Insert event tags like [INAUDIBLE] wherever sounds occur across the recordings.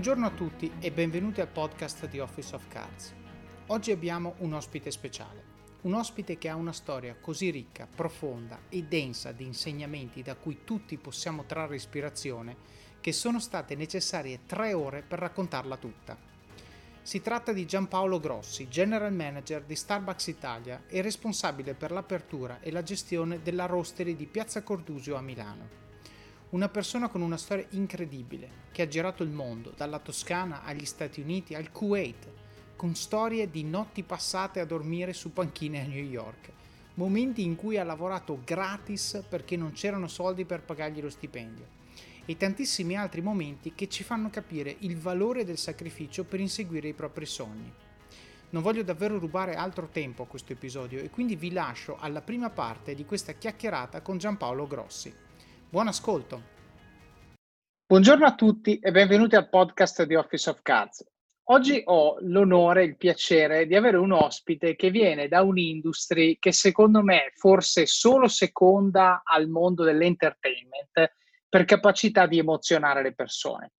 Buongiorno a tutti e benvenuti al podcast di Office of Cards. Oggi abbiamo un ospite speciale, un ospite che ha una storia così ricca, profonda e densa di insegnamenti da cui tutti possiamo trarre ispirazione che sono state necessarie tre ore per raccontarla tutta. Si tratta di Giampaolo Grossi, General Manager di Starbucks Italia e responsabile per l'apertura e la gestione della roastery di Piazza Cordusio a Milano. Una persona con una storia incredibile, che ha girato il mondo, dalla Toscana agli Stati Uniti al Kuwait, con storie di notti passate a dormire su panchine a New York, momenti in cui ha lavorato gratis perché non c'erano soldi per pagargli lo stipendio, e tantissimi altri momenti che ci fanno capire il valore del sacrificio per inseguire i propri sogni. Non voglio davvero rubare altro tempo a questo episodio e quindi vi lascio alla prima parte di questa chiacchierata con Giampaolo Grossi. Buon ascolto. Buongiorno a tutti e benvenuti al podcast di Office of Cards. Oggi ho l'onore e il piacere di avere un ospite che viene da un'industria che secondo me forse solo seconda al mondo dell'entertainment per capacità di emozionare le persone.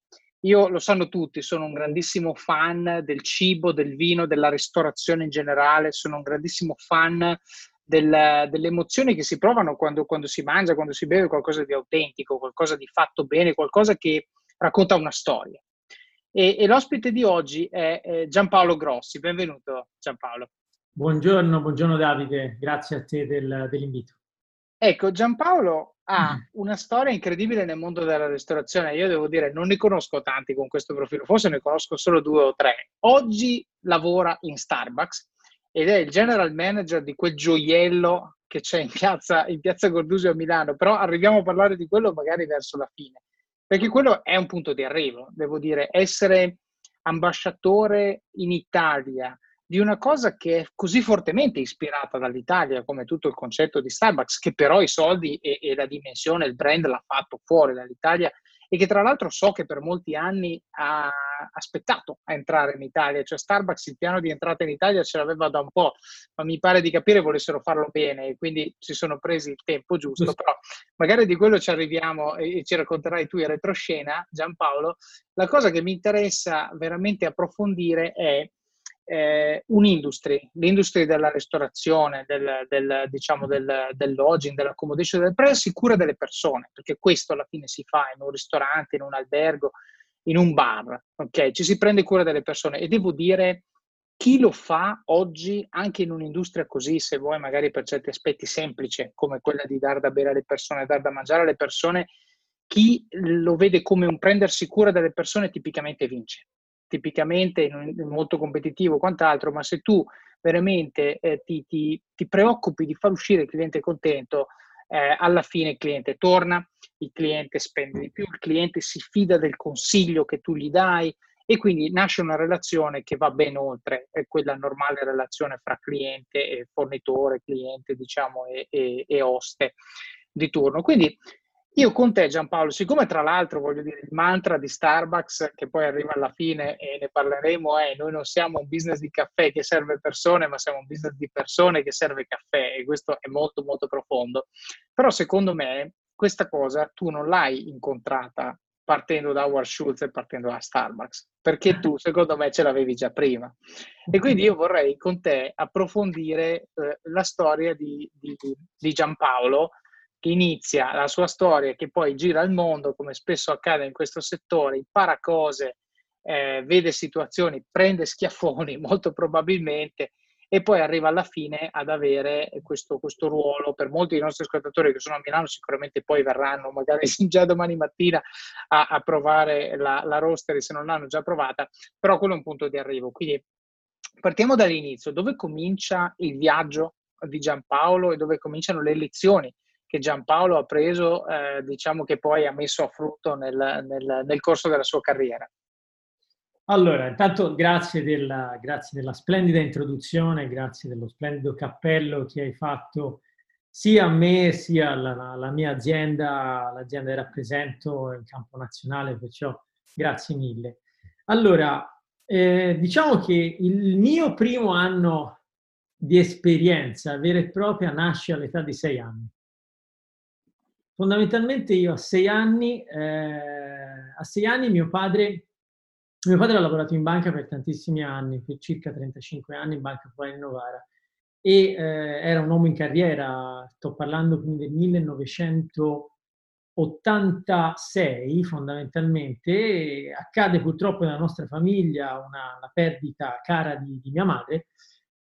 Io lo sanno tutti, sono un grandissimo fan del cibo, del vino, della ristorazione in generale, sono un grandissimo fan del, delle emozioni che si provano quando, quando, si mangia, quando si beve qualcosa di autentico, qualcosa di fatto bene, qualcosa che racconta una storia. E, e l'ospite di oggi è, è Giampaolo Grossi. Benvenuto Giampaolo. Buongiorno, buongiorno Davide, grazie a te del, dell'invito. Ecco, Giampaolo ha mm. una storia incredibile nel mondo della ristorazione. Io devo dire, non ne conosco tanti con questo profilo, forse ne conosco solo due o tre. Oggi lavora in Starbucks ed è il general manager di quel gioiello che c'è in piazza, in piazza Gordusio a Milano, però arriviamo a parlare di quello magari verso la fine, perché quello è un punto di arrivo, devo dire, essere ambasciatore in Italia di una cosa che è così fortemente ispirata dall'Italia come tutto il concetto di Starbucks, che però i soldi e, e la dimensione, il brand l'ha fatto fuori dall'Italia e che tra l'altro so che per molti anni ha aspettato a entrare in Italia, cioè Starbucks il piano di entrata in Italia ce l'aveva da un po', ma mi pare di capire volessero farlo bene e quindi si sono presi il tempo giusto, però magari di quello ci arriviamo e ci racconterai tu in retroscena, Giampaolo. La cosa che mi interessa veramente approfondire è eh, un'industria, l'industria della ristorazione, del, del, diciamo del, del lodging, dell'accommodation, del prezzo, si cura delle persone, perché questo alla fine si fa in un ristorante, in un albergo, in un bar, ok? Ci si prende cura delle persone e devo dire chi lo fa oggi anche in un'industria così, se vuoi magari per certi aspetti semplice, come quella di dar da bere alle persone, dar da mangiare alle persone, chi lo vede come un prendersi cura delle persone tipicamente vince tipicamente molto competitivo quant'altro, ma se tu veramente eh, ti, ti, ti, preoccupi di far uscire il cliente contento, eh, alla fine il cliente torna, il cliente spende di più, il cliente si fida del consiglio che tu gli dai e quindi nasce una relazione che va ben oltre quella normale relazione fra cliente e fornitore, cliente diciamo e, e, e oste di turno. Quindi io con te Giampaolo, siccome tra l'altro voglio dire il mantra di Starbucks che poi arriva alla fine e ne parleremo è noi non siamo un business di caffè che serve persone, ma siamo un business di persone che serve caffè e questo è molto molto profondo. Però secondo me questa cosa tu non l'hai incontrata partendo da Howard Schultz e partendo da Starbucks, perché tu [LAUGHS] secondo me ce l'avevi già prima. E quindi io vorrei con te approfondire eh, la storia di, di, di Giampaolo che inizia la sua storia, che poi gira il mondo, come spesso accade in questo settore, impara cose, eh, vede situazioni, prende schiaffoni [LAUGHS] molto probabilmente e poi arriva alla fine ad avere questo, questo, ruolo. Per molti dei nostri ascoltatori che sono a Milano sicuramente poi verranno magari [LAUGHS] già domani mattina a, a provare la, la roster se non l'hanno già provata, però quello è un punto di arrivo. Quindi partiamo dall'inizio, dove comincia il viaggio di Giampaolo e dove cominciano le lezioni che Giampaolo ha preso, eh, diciamo che poi ha messo a frutto nel, nel, nel, corso della sua carriera. Allora, intanto grazie della, grazie della splendida introduzione, grazie dello splendido cappello che hai fatto sia a me sia alla, alla mia azienda, l'azienda che rappresento in campo nazionale, perciò grazie mille. Allora, eh, diciamo che il mio primo anno di esperienza vera e propria nasce all'età di sei anni. Fondamentalmente io a sei anni, eh, a sei anni mio padre Mio padre ha lavorato in banca per tantissimi anni, per circa 35 anni in Banca Popolare di Novara. E eh, era un uomo in carriera, sto parlando quindi del 1986 fondamentalmente, accade purtroppo nella nostra famiglia una, una perdita cara di, di, mia madre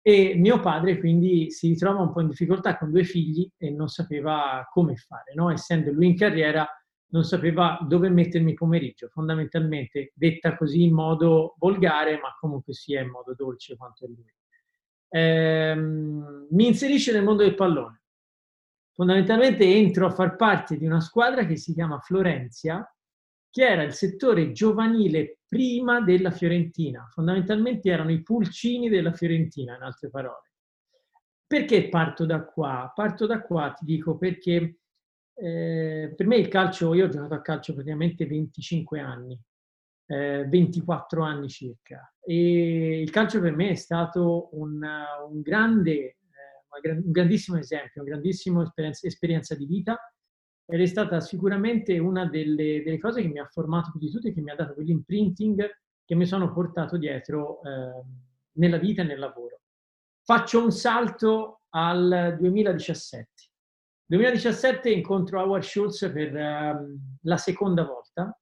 e mio padre quindi si ritrova un po' in difficoltà con due figli e non sapeva come fare, no? essendo lui in carriera non sapeva dove mettermi pomeriggio, fondamentalmente detta così in modo volgare, ma comunque sia in modo dolce quanto lui. Ehm, mi inserisce nel mondo del pallone. Fondamentalmente entro a far parte di una squadra che si chiama Florenzia, che era il settore giovanile prima della Fiorentina. Fondamentalmente erano i pulcini della Fiorentina, in altre parole. Perché parto da qua? Parto da qua, ti dico, perché eh, per me il calcio, io ho giocato a calcio praticamente 25 anni, eh, 24 anni circa, e il calcio per me è stato un, un grande, eh, un grandissimo esempio, una grandissima esperienza, esperienza, di vita ed è stata sicuramente una delle, delle, cose che mi ha formato più di tutte che mi ha dato quell'imprinting che mi sono portato dietro eh, nella vita e nel lavoro. Faccio un salto al 2017. 2017 incontro Howard Schultz per uh, la seconda volta,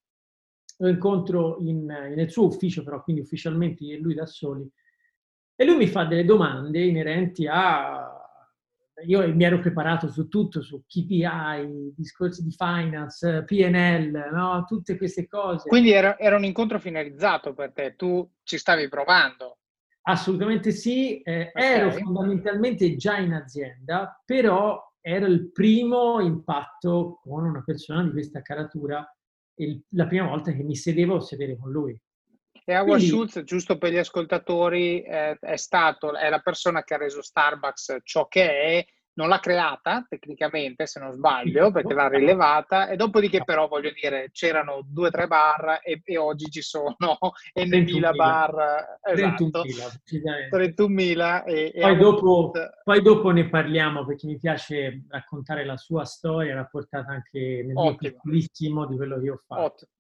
lo incontro in, nel suo ufficio però, quindi ufficialmente lui da soli, e lui mi fa delle domande inerenti a... Io mi ero preparato su tutto, su KPI, discorsi di finance, PNL, no? tutte queste cose. Quindi era, era un incontro finalizzato per te, tu ci stavi provando. Assolutamente sì, eh, okay. ero fondamentalmente già in azienda, però era il primo impatto con una persona di questa caratura, il, la prima volta che mi sedevo a sedere con lui. E Howard Quindi, Schultz, giusto per gli ascoltatori, eh, è stato, è la persona che ha reso Starbucks ciò che è, non l'ha creata tecnicamente, se non sbaglio, perché l'ha rilevata, e dopodiché però, voglio dire, c'erano due o tre bar e, e, oggi ci sono [LAUGHS] N.000 bar, esatto, 31.000. E, e poi, dopo, poi, dopo, ne parliamo, perché mi piace raccontare la sua storia, rapportata anche nel mio piccolissimo di quello che io ho fatto. Ottimo.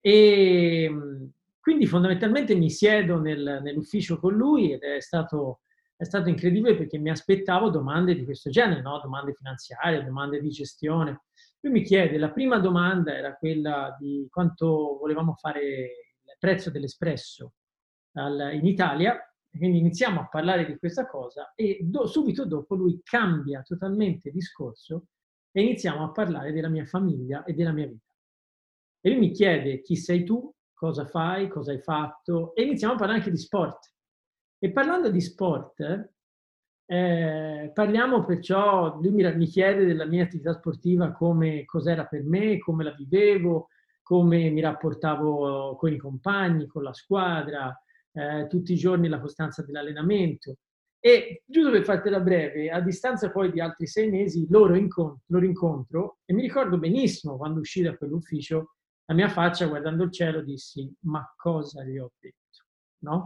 E quindi fondamentalmente mi siedo nel, nell'ufficio con lui ed è stato è stato incredibile perché mi aspettavo domande di questo genere, no? domande finanziarie, domande di gestione. Lui mi chiede, la prima domanda era quella di quanto volevamo fare il prezzo dell'espresso in Italia, quindi iniziamo a parlare di questa cosa e do, subito dopo lui cambia totalmente discorso e iniziamo a parlare della mia famiglia e della mia vita. E lui mi chiede chi sei tu, cosa fai, cosa hai fatto e iniziamo a parlare anche di sport. E parlando di sport, eh, parliamo perciò, lui mi, chiede della mia attività sportiva come cos'era per me, come la vivevo, come mi rapportavo con i compagni, con la squadra, eh, tutti i giorni la costanza dell'allenamento. E giusto per fartela breve, a distanza poi di altri sei mesi lo, incontro, lo rincontro e mi ricordo benissimo quando uscì da quell'ufficio, la mia faccia guardando il cielo dissi ma cosa gli ho detto? No?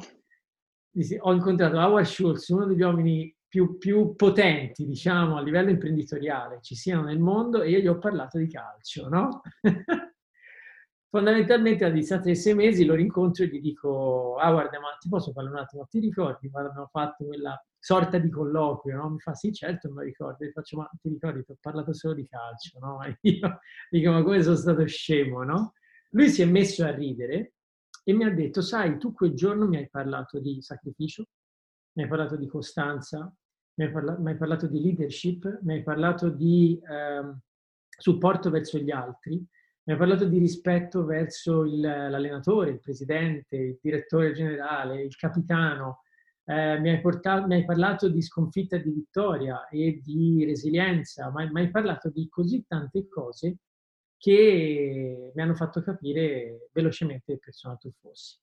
ho incontrato Howard Schultz, uno degli uomini più, più, potenti, diciamo, a livello imprenditoriale ci siano nel mondo e io gli ho parlato di calcio, no? [LAUGHS] Fondamentalmente a distanza di sei mesi lo rincontro e gli dico, Howard, ma ti posso parlare un attimo? Ti ricordi quando abbiamo fatto quella sorta di colloquio, no? Mi fa, sì, certo, lo ricordo. Gli faccio, ma ti ricordi, ti ho parlato solo di calcio, no? [LAUGHS] E io dico, ma come sono stato scemo, no? Lui si è messo a ridere e mi ha detto, sai, tu quel giorno mi hai parlato di sacrificio, mi hai parlato di costanza, mi hai, parla- mi hai parlato di leadership, mi hai parlato di eh, supporto verso gli altri, mi hai parlato di rispetto verso il, l'allenatore, il presidente, il direttore generale, il capitano, eh, mi, hai portato, mi, hai parlato di sconfitta di vittoria e di resilienza, ma mi hai parlato di così tante cose che mi hanno fatto capire velocemente che persona tu fossi.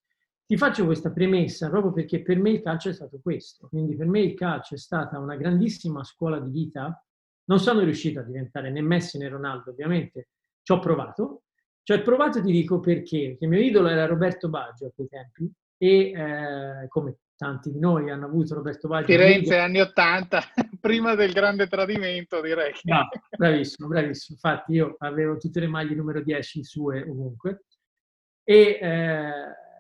Ti faccio questa premessa proprio perché per me il calcio è stato questo, quindi per me il calcio è stata una grandissima scuola di vita. Non sono riuscito a diventare né Messi né Ronaldo, ovviamente, ci ho provato. Ci ho provato, ti dico perché, perché il mio idolo era Roberto Baggio a quei tempi e eh, come tanti di noi hanno avuto Roberto Baggio. Firenze anni 80, [LAUGHS] prima del grande tradimento direi. Che... No, bravissimo, bravissimo. Infatti io avevo tutte le maglie numero 10 sue ovunque. E, eh,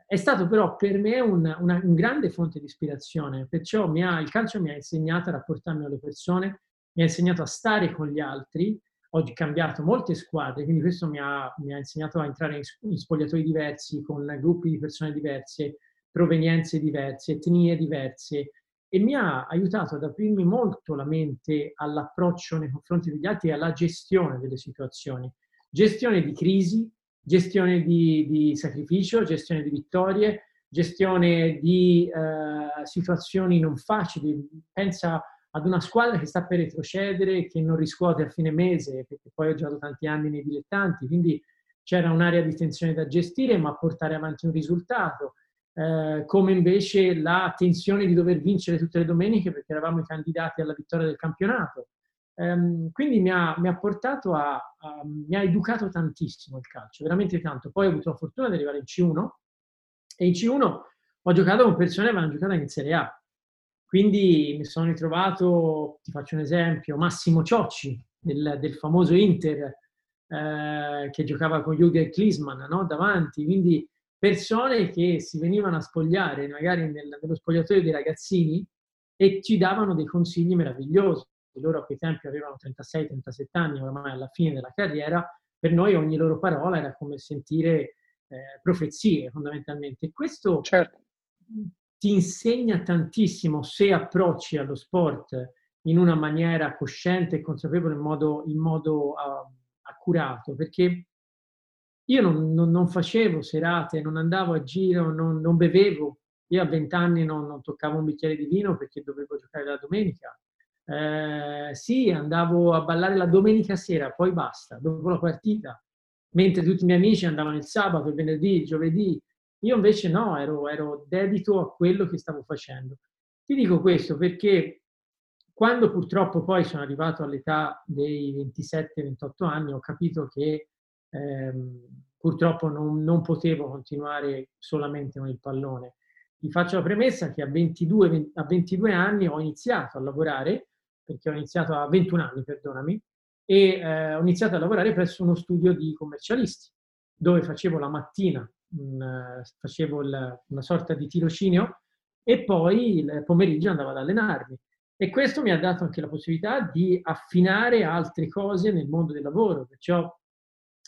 è stato però per me un, una, un grande fonte di ispirazione, perciò ha, il calcio mi ha insegnato a rapportarmi alle persone, mi ha insegnato a stare con gli altri, ho cambiato molte squadre, quindi questo mi ha, mi ha insegnato a entrare in, in, spogliatoi diversi, con gruppi di persone diverse, provenienze diverse, etnie diverse, e mi ha aiutato ad aprirmi molto la mente all'approccio nei confronti degli altri e alla gestione delle situazioni. Gestione di crisi, gestione di, di sacrificio, gestione di vittorie, gestione di eh, situazioni non facili. Pensa ad una squadra che sta per retrocedere, che non riscuote a fine mese, perché poi ho giocato tanti anni nei dilettanti, quindi c'era un'area di tensione da gestire, ma portare avanti un risultato, eh, come invece la tensione di dover vincere tutte le domeniche perché eravamo i candidati alla vittoria del campionato. Um, quindi mi ha, mi ha portato a, a, mi ha educato tantissimo il calcio, veramente tanto. Poi ho avuto la fortuna di arrivare in C1 e in C1 ho giocato con persone che avevano giocato in Serie A. Quindi mi sono ritrovato, ti faccio un esempio, Massimo Ciocci del, del famoso Inter eh, che giocava con Jürgen Klinsmann no? davanti. Quindi persone che si venivano a spogliare magari nel, nello spogliatoio dei ragazzini e ci davano dei consigli meravigliosi loro a quei tempi avevano 36-37 anni, ormai alla fine della carriera, per noi ogni loro parola era come sentire eh, profezie fondamentalmente. questo certo. ti insegna tantissimo se approcci allo sport in una maniera cosciente e consapevole, in modo, in modo uh, accurato, perché io non, non, non, facevo serate, non andavo a giro, non, non bevevo. Io a vent'anni non, non toccavo un bicchiere di vino perché dovevo giocare la domenica eh, sì, andavo a ballare la domenica sera, poi basta, dopo la partita, mentre tutti i miei amici andavano il sabato, il venerdì, il giovedì. Io invece no, ero, ero dedito a quello che stavo facendo. Ti dico questo perché quando purtroppo poi sono arrivato all'età dei 27-28 anni ho capito che ehm, purtroppo non, non, potevo continuare solamente con il pallone. Vi faccio la premessa che a 22, a 22 anni ho iniziato a lavorare perché ho iniziato a 21 anni, perdonami, e eh, ho iniziato a lavorare presso uno studio di commercialisti, dove facevo la mattina, mh, facevo il, una sorta di tirocinio e poi il pomeriggio andavo ad allenarmi. E questo mi ha dato anche la possibilità di affinare altre cose nel mondo del lavoro, perciò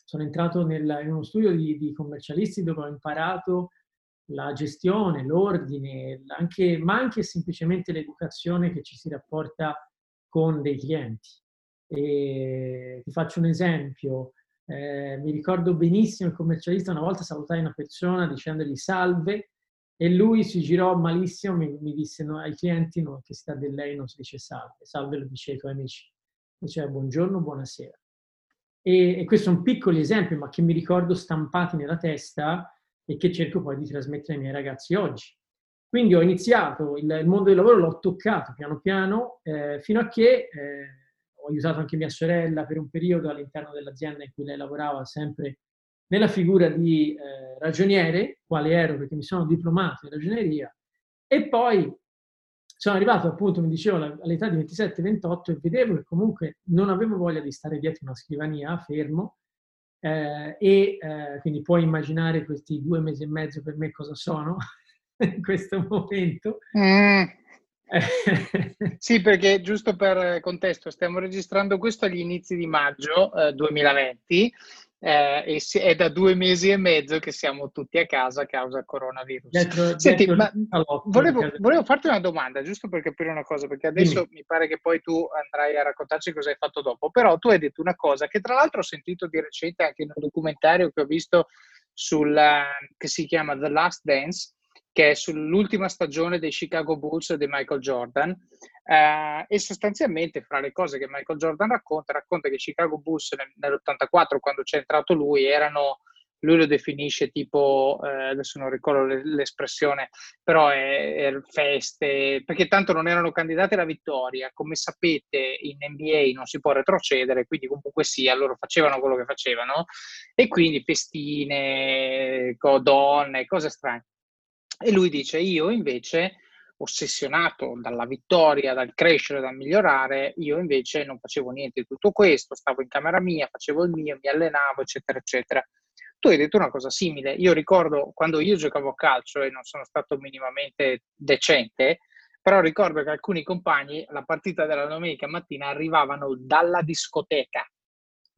sono entrato nel, in uno studio di, di, commercialisti dove ho imparato la gestione, l'ordine, anche, ma anche semplicemente l'educazione che ci si rapporta con dei clienti. E ti faccio un esempio, eh, mi ricordo benissimo il commercialista una volta salutai una persona dicendogli salve e lui si girò malissimo mi, mi, disse no, ai clienti no, che sta di lei non si dice salve, salve lo dice ai tuoi amici, diceva buongiorno, buonasera. E, e questo è un piccolo esempio, ma che mi ricordo stampati nella testa e che cerco poi di trasmettere ai miei ragazzi oggi. Quindi ho iniziato il, il mondo del lavoro, l'ho toccato piano piano, eh, fino a che eh, ho aiutato anche mia sorella per un periodo all'interno dell'azienda in cui lei lavorava, sempre nella figura di eh, ragioniere, quale ero perché mi sono diplomato in ragioneria, e poi sono arrivato appunto, mi dicevo, all'età di 27-28 e vedevo che comunque non avevo voglia di stare dietro una scrivania fermo, eh, e eh, quindi puoi immaginare questi due mesi e mezzo per me cosa sono, [LAUGHS] in questo momento. Mm. [LAUGHS] sì, perché giusto per contesto, stiamo registrando questo agli inizi di maggio eh, 2020 eh, e si, è da due mesi e mezzo che siamo tutti a casa a causa del coronavirus. Dietro, Senti, dietro ma volevo, volevo, farti una domanda, giusto per capire una cosa, perché adesso Dimmi. mi pare che poi tu andrai a raccontarci cosa hai fatto dopo, però tu hai detto una cosa che tra l'altro ho sentito di recente anche in un documentario che ho visto sul, che si chiama The Last Dance, che è sull'ultima stagione dei Chicago Bulls di Michael Jordan. Eh, e sostanzialmente, fra le cose che Michael Jordan racconta, racconta che i Chicago Bulls nel, nell'84, quando c'è entrato lui, erano lui lo definisce tipo, eh, adesso non ricordo l'espressione, però è, è, feste, perché tanto non erano candidati alla vittoria, come sapete in NBA non si può retrocedere, quindi comunque sia, loro facevano quello che facevano, e quindi festine, donne, cose strane. E lui dice, io invece, ossessionato dalla vittoria, dal crescere, dal migliorare, io invece non facevo niente di tutto questo, stavo in camera mia, facevo il mio, mi allenavo, eccetera, eccetera. Tu hai detto una cosa simile. Io ricordo quando io giocavo a calcio e non sono stato minimamente decente, però ricordo che alcuni compagni alla partita della domenica mattina arrivavano dalla discoteca.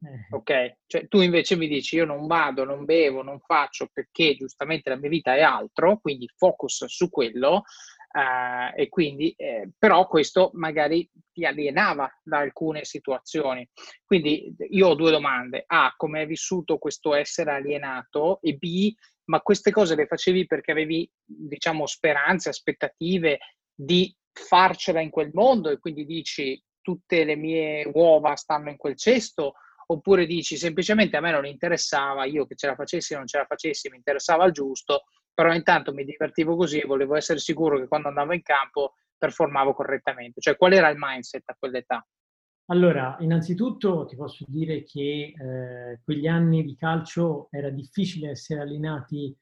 Eh. Ok? Cioè, tu invece mi dici io non vado, non bevo, non faccio perché giustamente la mia vita è altro, quindi focus su quello. Uh, e quindi, eh, però questo magari ti alienava da alcune situazioni. Quindi io ho due domande. A, come hai vissuto questo essere alienato? E B, ma queste cose le facevi perché avevi, diciamo, speranze, aspettative di farcela in quel mondo e quindi dici tutte le mie uova stanno in quel cesto? Oppure dici semplicemente a me non interessava, io che ce la facessi o non ce la facessi, mi interessava il giusto, però intanto mi divertivo così e volevo essere sicuro che quando andavo in campo performavo correttamente. Cioè, qual era il mindset a quell'età? Allora, innanzitutto ti posso dire che eh, quegli anni di calcio era difficile essere allenati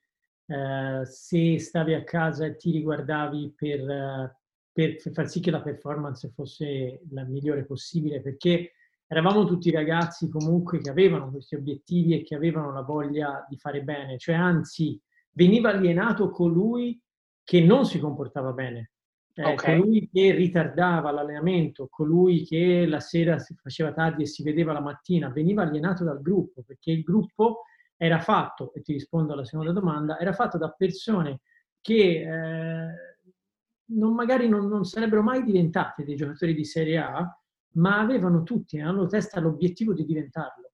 eh, se stavi a casa e ti riguardavi per, per far sì che la performance fosse la migliore possibile, perché eravamo tutti ragazzi comunque che avevano questi obiettivi e che avevano la voglia di fare bene, cioè anzi veniva alienato colui che non si comportava bene, eh, okay. colui che ritardava l'allenamento, colui che la sera si faceva tardi e si vedeva la mattina, veniva alienato dal gruppo, perché il gruppo era fatto, e ti rispondo alla seconda domanda, era fatto da persone che eh, non, magari non, non, sarebbero mai diventate dei giocatori di Serie A, ma avevano tutti nella loro testa l'obiettivo di diventarlo.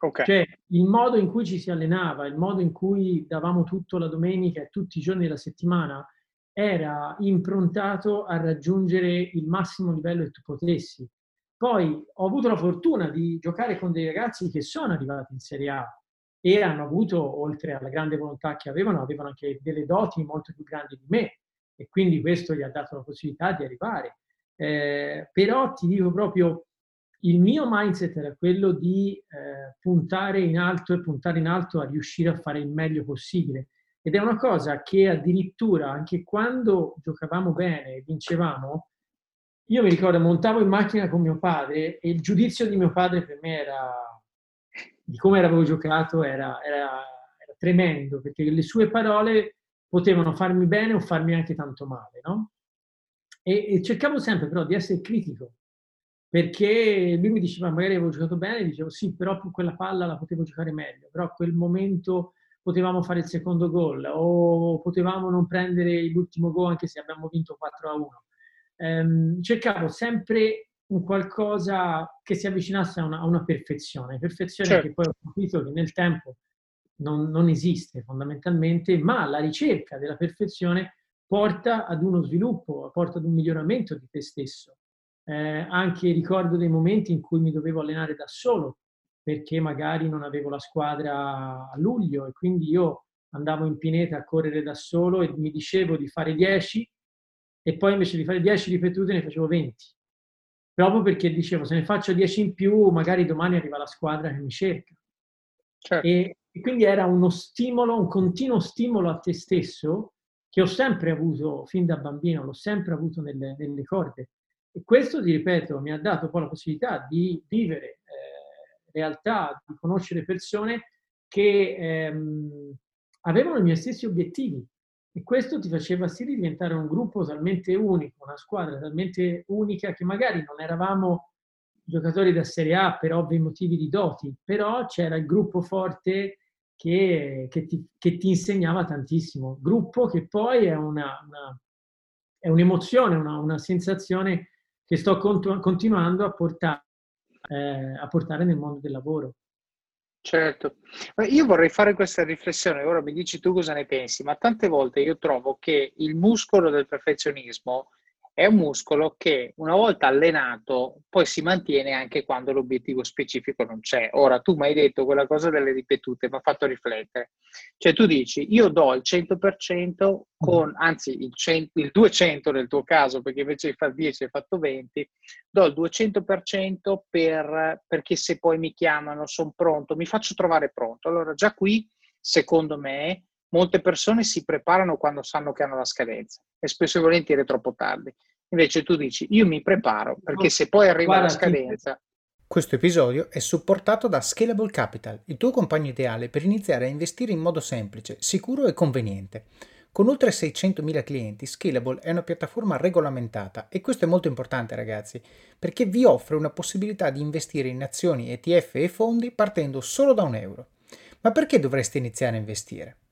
Okay. Cioè, il modo in cui ci si allenava, il modo in cui davamo tutto la domenica e tutti i giorni della settimana era improntato a raggiungere il massimo livello che tu potessi. Poi ho avuto la fortuna di giocare con dei ragazzi che sono arrivati in Serie A e hanno avuto, oltre alla grande volontà che avevano, avevano anche delle doti molto più grandi di me e quindi questo gli ha dato la possibilità di arrivare. Eh, però ti dico proprio, il mio mindset era quello di eh, puntare in alto e puntare in alto a riuscire a fare il meglio possibile. Ed è una cosa che addirittura anche quando giocavamo bene e vincevamo, io mi ricordo montavo in macchina con mio padre e il giudizio di mio padre per me era, di come avevo giocato era, era, era tremendo, perché le sue parole potevano farmi bene o farmi anche tanto male, no? E, e cercavo sempre però di essere critico, perché lui mi diceva magari avevo giocato bene, dicevo sì, però quella palla la potevo giocare meglio, però a quel momento potevamo fare il secondo gol o potevamo non prendere l'ultimo gol anche se abbiamo vinto 4 a 1. Ehm, cercavo sempre un qualcosa che si avvicinasse a una, a una perfezione, perfezione certo. che poi ho capito che nel tempo non, non esiste fondamentalmente, ma la ricerca della perfezione porta ad uno sviluppo, porta ad un miglioramento di te stesso eh, anche ricordo dei momenti in cui mi dovevo allenare da solo perché magari non avevo la squadra a luglio e quindi io andavo in pineta a correre da solo e mi dicevo di fare 10 e poi invece di fare 10 ripetute ne facevo 20. Proprio perché dicevo se ne faccio 10 in più magari domani arriva la squadra che mi cerca. Certo. E, e quindi era uno stimolo, un continuo stimolo a te stesso che ho sempre avuto fin da bambino, l'ho sempre avuto nelle, nelle corde. E questo, ti ripeto, mi ha dato poi la possibilità di vivere eh, realtà, di conoscere persone che ehm, avevano i miei stessi obiettivi. E questo ti faceva sì diventare un gruppo talmente unico, una squadra talmente unica che magari non eravamo giocatori da Serie A per ovvi motivi di doti, però c'era il gruppo forte che, che, ti, che ti, insegnava tantissimo. Gruppo che poi è, una, una, è un'emozione, una, una sensazione che sto continuando a portare, eh, a portare nel mondo del lavoro. Certo, io vorrei fare questa riflessione, ora mi dici tu cosa ne pensi, ma tante volte io trovo che il muscolo del perfezionismo è un muscolo che una volta allenato poi si mantiene anche quando l'obiettivo specifico non c'è. Ora, tu mi hai detto quella cosa delle ripetute, mi ha fatto riflettere. Cioè tu dici, io do il 100% con, anzi il, 100, il 200 nel tuo caso, perché invece di fare 10 hai fatto 20, do il 200% per, perché se poi mi chiamano sono pronto, mi faccio trovare pronto. Allora già qui, secondo me, molte persone si preparano quando sanno che hanno la scadenza e spesso e volentieri è troppo tardi. Invece tu dici, io mi preparo perché se poi arriva Guarda, la scadenza... Questo episodio è supportato da Scalable Capital, il tuo compagno ideale per iniziare a investire in modo semplice, sicuro e conveniente. Con oltre 600.000 clienti, Scalable è una piattaforma regolamentata e questo è molto importante ragazzi, perché vi offre una possibilità di investire in azioni, ETF e fondi partendo solo da un euro. Ma perché dovreste iniziare a investire?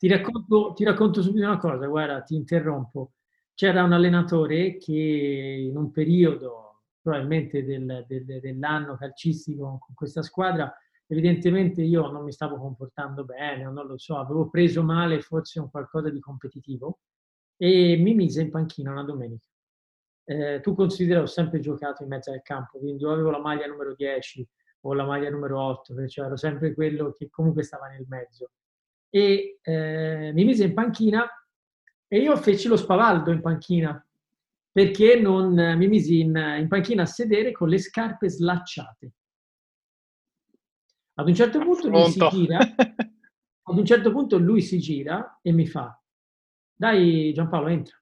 Ti racconto, ti racconto subito una cosa, guarda, ti interrompo. C'era un allenatore che in un periodo, probabilmente del, del, dell'anno calcistico con questa squadra, evidentemente io non mi stavo comportando bene, non lo so, avevo preso male forse un qualcosa di competitivo e mi mise in panchina una domenica. Eh, tu considera, ho sempre giocato in mezzo al campo, quindi o avevo la maglia numero 10 o la maglia numero 8, cioè ero sempre quello che comunque stava nel mezzo e eh, mi mise in panchina e io feci lo spavaldo in panchina perché non mi misi in, in panchina a sedere con le scarpe slacciate. Ad un certo punto lui si gira, ad un certo punto lui si gira e mi fa, dai Giampaolo entra.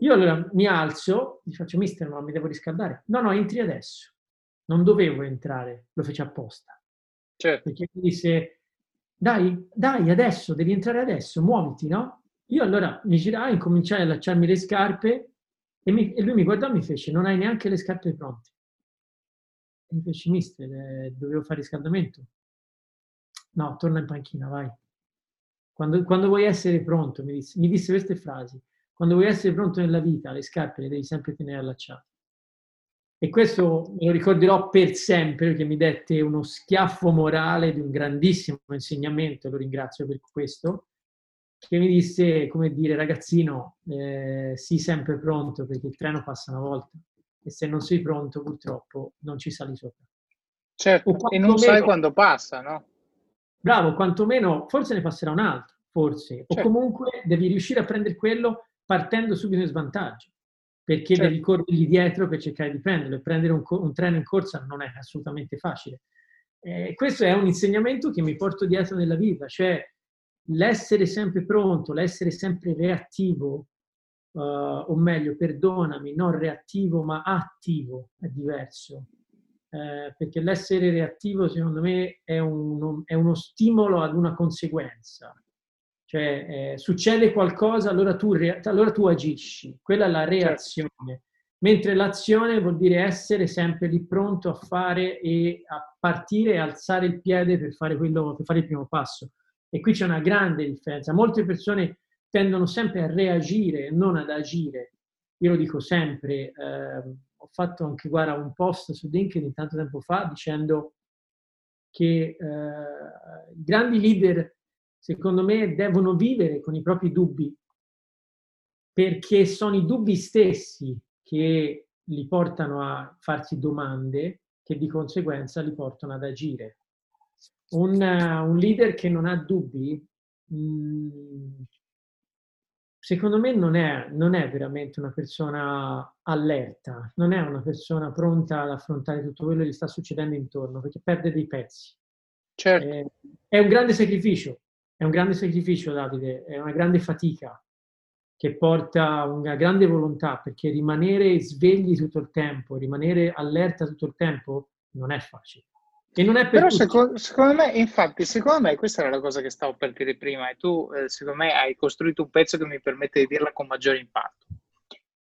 Io allora mi alzo, gli faccio mister ma mi devo riscaldare. No, no, entri adesso. Non dovevo entrare, lo fece apposta. Certo. Perché mi disse, dai, dai, adesso, devi entrare adesso, muoviti, no? Io allora mi girai, incominciai a allacciarmi le scarpe e, mi, e lui mi guardò e mi fece, non hai neanche le scarpe pronte. E mi fece, mister, eh, dovevo fare riscaldamento. No, torna in panchina, vai. Quando, quando vuoi essere pronto, mi disse, mi disse queste frasi, quando vuoi essere pronto nella vita, le scarpe le devi sempre tenere allacciate. E questo me lo ricorderò per sempre perché mi dette uno schiaffo morale di un grandissimo insegnamento, lo ringrazio per questo, che mi disse, come dire, ragazzino, eh, sii sempre pronto perché il treno passa una volta e se non sei pronto purtroppo non ci sali sopra. Certo, e non sai quando passa, no? Bravo, quantomeno, forse ne passerà un altro, forse, certo. o comunque devi riuscire a prendere quello partendo subito in svantaggio perché certo. devi corrergli dietro per cercare di prenderlo e prendere un, un treno in corsa non è assolutamente facile. Eh, questo è un insegnamento che mi porto dietro nella vita, cioè l'essere sempre pronto, l'essere sempre reattivo, uh, o meglio, perdonami, non reattivo ma attivo, è diverso. Eh, perché l'essere reattivo secondo me è, un, è uno stimolo ad una conseguenza cioè eh, succede qualcosa, allora tu, re- allora tu, agisci, quella è la certo. reazione. Mentre l'azione vuol dire essere sempre lì pronto a fare e a partire e alzare il piede per fare, quello, per fare il primo passo. E qui c'è una grande differenza. Molte persone tendono sempre a reagire non ad agire. Io lo dico sempre, eh, ho fatto anche guarda, un post su LinkedIn tanto tempo fa dicendo che eh, i grandi leader secondo me, devono vivere con i propri dubbi, perché sono i dubbi stessi che li portano a farsi domande che di conseguenza li portano ad agire. Un, un leader che non ha dubbi, mh, mm, secondo me non è, non è, veramente una persona allerta, non è una persona pronta ad affrontare tutto quello che gli sta succedendo intorno, perché perde dei pezzi. Certo. Eh, è un grande sacrificio, è un grande sacrificio, Davide, è una grande fatica che porta una grande volontà, perché rimanere svegli tutto il tempo, rimanere allerta tutto il tempo non è facile. E non è per Però secondo, secondo, me, infatti, secondo me questa era la cosa che stavo per dire prima e tu, eh, secondo me, hai costruito un pezzo che mi permette di dirla con maggiore impatto.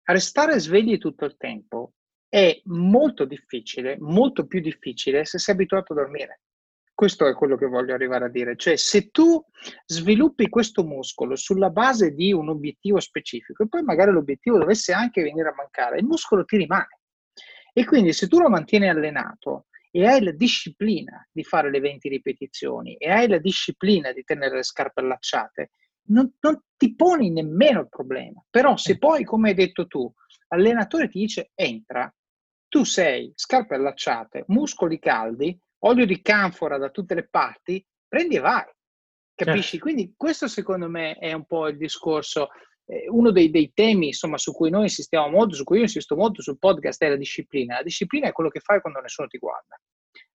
Restare svegli tutto il tempo è molto difficile, molto più difficile se sei abituato a dormire. Questo è quello che voglio arrivare a dire, cioè se tu sviluppi questo muscolo sulla base di un obiettivo specifico e poi magari l'obiettivo dovesse anche venire a mancare, il muscolo ti rimane. E quindi se tu lo mantieni allenato e hai la disciplina di fare le 20 ripetizioni e hai la disciplina di tenere le scarpe allacciate, non, non ti poni nemmeno il problema. Però se poi, come hai detto tu, l'allenatore ti dice entra, tu sei scarpe allacciate, muscoli caldi, olio di canfora da tutte le parti, prendi e vai. Capisci? Certo. Quindi questo secondo me è un po' il discorso, eh, uno dei, dei, temi insomma, su cui noi insistiamo molto, su cui io insisto molto sul podcast è la disciplina. La disciplina è quello che fai quando nessuno ti guarda.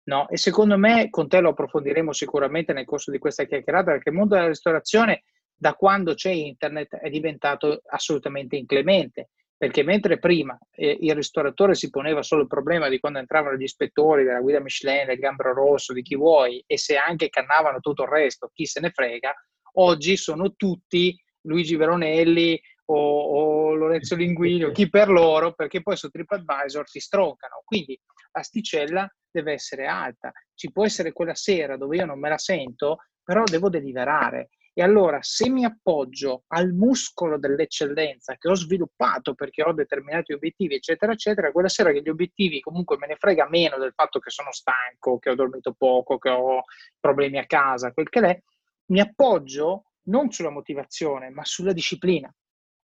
No? E secondo me con te lo approfondiremo sicuramente nel corso di questa chiacchierata, perché il mondo della ristorazione da quando c'è internet è diventato assolutamente inclemente perché mentre prima eh, il ristoratore si poneva solo il problema di quando entravano gli ispettori della guida Michelin, del gambero rosso, di chi vuoi, e se anche cannavano tutto il resto, chi se ne frega, oggi sono tutti Luigi Veronelli o, o Lorenzo Linguini chi per loro, perché poi su TripAdvisor ti stroncano. Quindi l'asticella deve essere alta. Ci può essere quella sera dove io non me la sento, però devo deliberare e allora se mi appoggio al muscolo dell'eccellenza che ho sviluppato perché ho determinati obiettivi, eccetera, eccetera, quella sera che gli obiettivi comunque me ne frega meno del fatto che sono stanco, che ho dormito poco, che ho problemi a casa, quel che è, mi appoggio non sulla motivazione, ma sulla disciplina.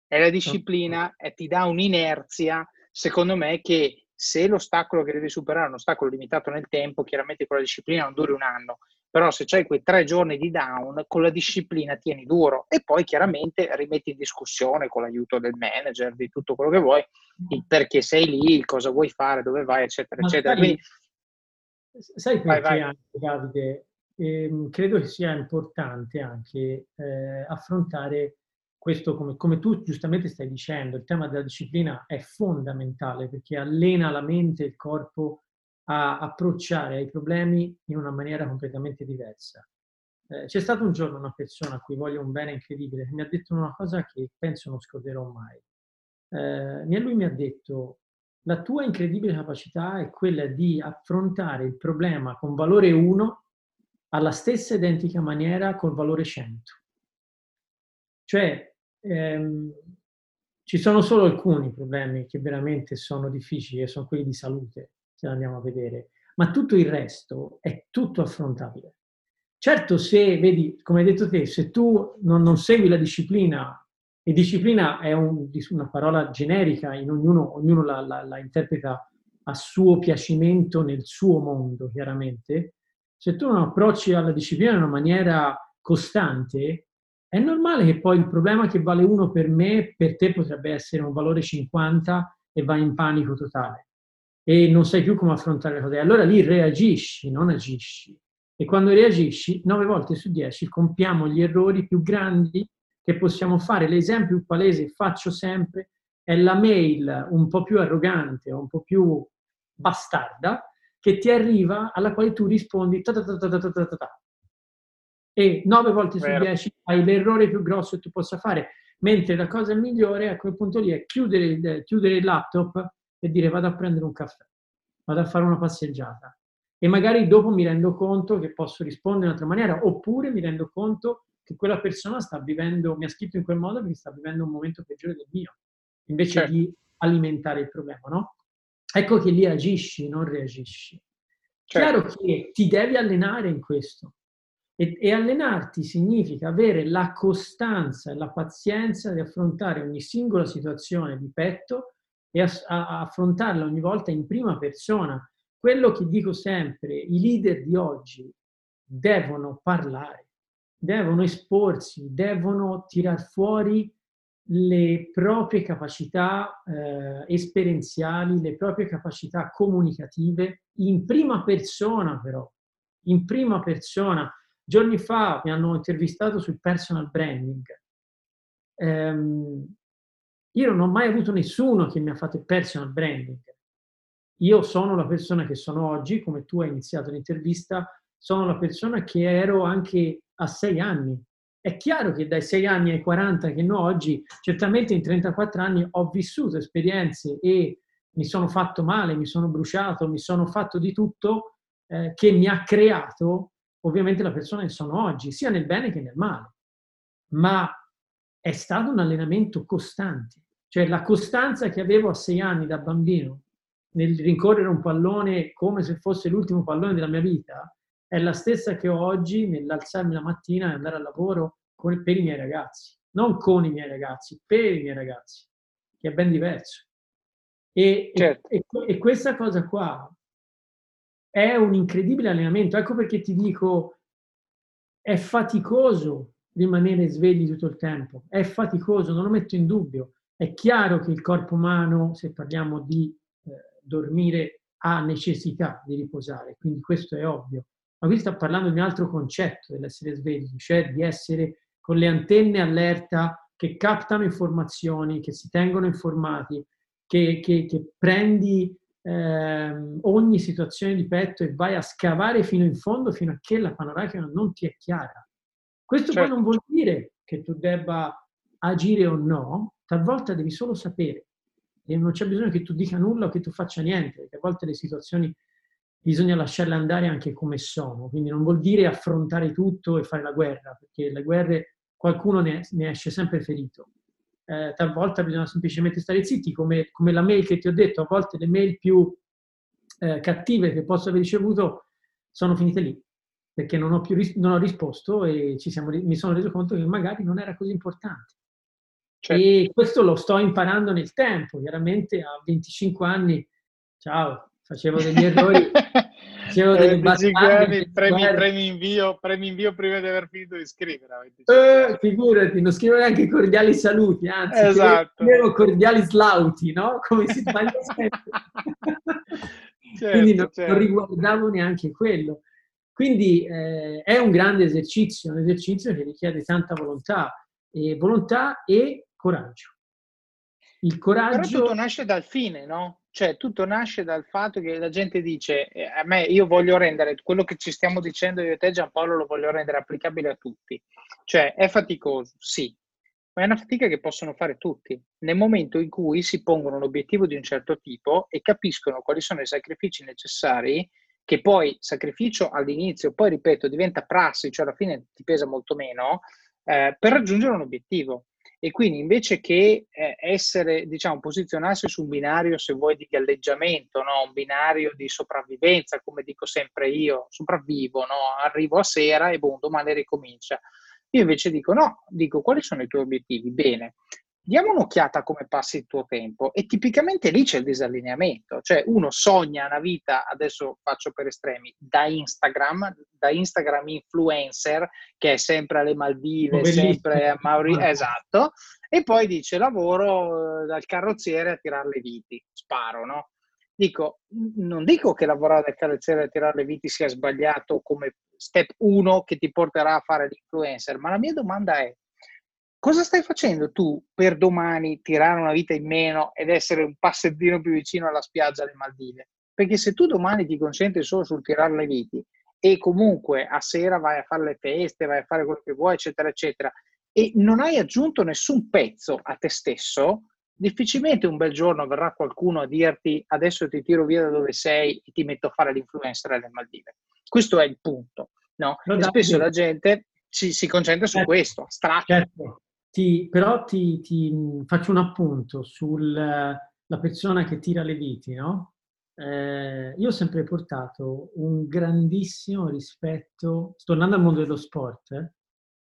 E la disciplina eh, ti dà un'inerzia, secondo me, che se l'ostacolo che devi superare è un ostacolo limitato nel tempo, chiaramente con la disciplina non duri un anno, però se c'hai quei tre giorni di down, con la disciplina tieni duro e poi chiaramente rimetti in discussione con l'aiuto del manager, di tutto quello che vuoi, il perché sei lì, il cosa vuoi fare, dove vai, eccetera, Ma eccetera. Sai, Quindi, sai perché vai, vai. Davide, ehm, credo che sia importante anche eh, affrontare questo, come, come tu giustamente stai dicendo, il tema della disciplina è fondamentale perché allena la mente e il corpo a approcciare ai problemi in una maniera completamente diversa. Eh, c'è stato un giorno una persona a cui voglio un bene incredibile che mi ha detto una cosa che penso non scorderò mai. Eh, lui mi ha detto, la tua incredibile capacità è quella di affrontare il problema con valore 1 alla stessa identica maniera col valore 100. Cioè, ehm, ci sono solo alcuni problemi che veramente sono difficili e sono quelli di salute se andiamo a vedere, ma tutto il resto è tutto affrontabile. Certo, se vedi, come hai detto te, se tu non, non segui la disciplina, e disciplina è un, una parola generica, ognuno, ognuno la, la, la interpreta a suo piacimento nel suo mondo, chiaramente, se tu non approcci alla disciplina in una maniera costante, è normale che poi il problema che vale uno per me, per te potrebbe essere un valore 50 e vai in panico totale e non sai più come affrontare le cose. Allora lì reagisci, non agisci. E quando reagisci, nove volte su dieci compiamo gli errori più grandi che possiamo fare. L'esempio più palese che faccio sempre è la mail un po' più arrogante un po' più bastarda che ti arriva alla quale tu rispondi ta ta ta ta ta ta ta, ta. e nove volte su dieci hai l'errore più grosso che tu possa fare mentre la cosa migliore a quel punto lì è chiudere, chiudere il laptop e dire vado a prendere un caffè, vado a fare una passeggiata e magari dopo mi rendo conto che posso rispondere in un'altra maniera oppure mi rendo conto che quella persona sta vivendo, mi ha scritto in quel modo perché sta vivendo un momento peggiore del mio, invece certo. di alimentare il problema, no? Ecco che lì agisci, non reagisci. Certo. Chiaro che ti devi allenare in questo. E, e, allenarti significa avere la costanza e la pazienza di affrontare ogni singola situazione di petto e a, a affrontarla ogni volta in prima persona. Quello che dico sempre, i leader di oggi devono parlare, devono esporsi, devono tirar fuori le proprie capacità eh, esperienziali, le proprie capacità comunicative in prima persona però, in prima persona. Giorni fa mi hanno intervistato sul personal branding. Um, io non ho mai avuto nessuno che mi ha fatto il personal branding. Io sono la persona che sono oggi, come tu hai iniziato l'intervista, sono la persona che ero anche a sei anni. È chiaro che dai sei anni ai 40 che no oggi, certamente in 34 anni ho vissuto esperienze e mi sono fatto male, mi sono bruciato, mi sono fatto di tutto eh, che mi ha creato ovviamente la persona che sono oggi, sia nel bene che nel male. Ma è stato un allenamento costante. Cioè la costanza che avevo a sei anni da bambino nel rincorrere un pallone come se fosse l'ultimo pallone della mia vita è la stessa che ho oggi nell'alzarmi la mattina e andare al lavoro con, per i miei ragazzi. Non con i miei ragazzi, per i miei ragazzi, che è ben diverso. E, certo. e, e questa cosa qua è un incredibile allenamento. Ecco perché ti dico, è faticoso rimanere svegli tutto il tempo, è faticoso, non lo metto in dubbio. È chiaro che il corpo umano, se parliamo di eh, dormire, ha necessità di riposare, quindi questo è ovvio. Ma qui sta parlando di un altro concetto dell'essere svegli, cioè di essere con le antenne allerta che captano informazioni, che si tengono informati, che, che, che prendi eh, ogni situazione di petto e vai a scavare fino in fondo fino a che la panoramica non ti è chiara. Questo certo. poi non vuol dire che tu debba agire o no, talvolta devi solo sapere e non c'è bisogno che tu dica nulla o che tu faccia niente, perché a volte le situazioni bisogna lasciarle andare anche come sono, quindi non vuol dire affrontare tutto e fare la guerra, perché le guerre qualcuno ne, ne esce sempre ferito eh, talvolta bisogna semplicemente stare zitti, come, come, la mail che ti ho detto, a volte le mail più eh, cattive che posso aver ricevuto sono finite lì, perché non ho più ris- non ho risposto e siamo, mi sono reso conto che magari non era così importante. Certo. E questo lo sto imparando nel tempo, chiaramente a 25 anni, ciao, facevo degli errori [LAUGHS] Facevo delle battaglie. Premi, premi, invio, premi invio prima di aver finito di scrivere. Eh, figurati, non scrivo neanche cordiali saluti, anzi, esatto. scrivevo cordiali slauti, no? Come si sbaglia sempre. [LAUGHS] certo, Quindi non, certo. non, riguardavo neanche quello. Quindi eh, è un grande esercizio, un esercizio che richiede tanta volontà, e volontà e coraggio. Il coraggio... Però tutto nasce dal fine, no? Cioè, tutto nasce dal fatto che la gente dice, eh, a me io voglio rendere quello che ci stiamo dicendo io e te Giampaolo lo voglio rendere applicabile a tutti. Cioè, è faticoso, sì, ma è una fatica che possono fare tutti. Nel momento in cui si pongono un obiettivo di un certo tipo e capiscono quali sono i sacrifici necessari, che poi sacrificio all'inizio, poi ripeto, diventa prassi, cioè alla fine ti pesa molto meno, eh, per raggiungere un obiettivo. E quindi invece che eh, essere, diciamo, posizionarsi su un binario, se vuoi, di galleggiamento, no? un binario di sopravvivenza, come dico sempre io, sopravvivo, no? arrivo a sera e boom, domani ricomincia. Io invece dico no, dico quali sono i tuoi obiettivi? Bene, diamo un'occhiata a come passi il tuo tempo e tipicamente lì c'è il disallineamento, cioè uno sogna una vita, adesso faccio per estremi, da Instagram, da Instagram influencer che è sempre alle Maldive, sempre a Mauri, [LAUGHS] esatto, e poi dice lavoro eh, dal carrozziere a tirare le viti, sparo, no? Dico, non dico che lavorare dal carrozziere a tirare le viti sia sbagliato come step 1 che ti porterà a fare l'influencer, ma la mia domanda è cosa stai facendo tu per domani tirare una vita in meno ed essere un passettino più vicino alla spiaggia alle Maldive? Perché se tu domani ti concentri solo sul tirare le viti e comunque a sera vai a fare le feste, vai a fare quello che vuoi, eccetera, eccetera, e non hai aggiunto nessun pezzo a te stesso, difficilmente un bel giorno verrà qualcuno a dirti adesso ti tiro via da dove sei e ti metto a fare l'influencer alle Maldive. Questo è il punto. No? spesso la gente si, si concentra su certo, questo, astratto. Certo. Ti, però ti, ti, faccio un appunto sulla persona che tira le viti, no? Eh, io ho sempre portato un grandissimo rispetto, tornando al mondo dello sport, eh,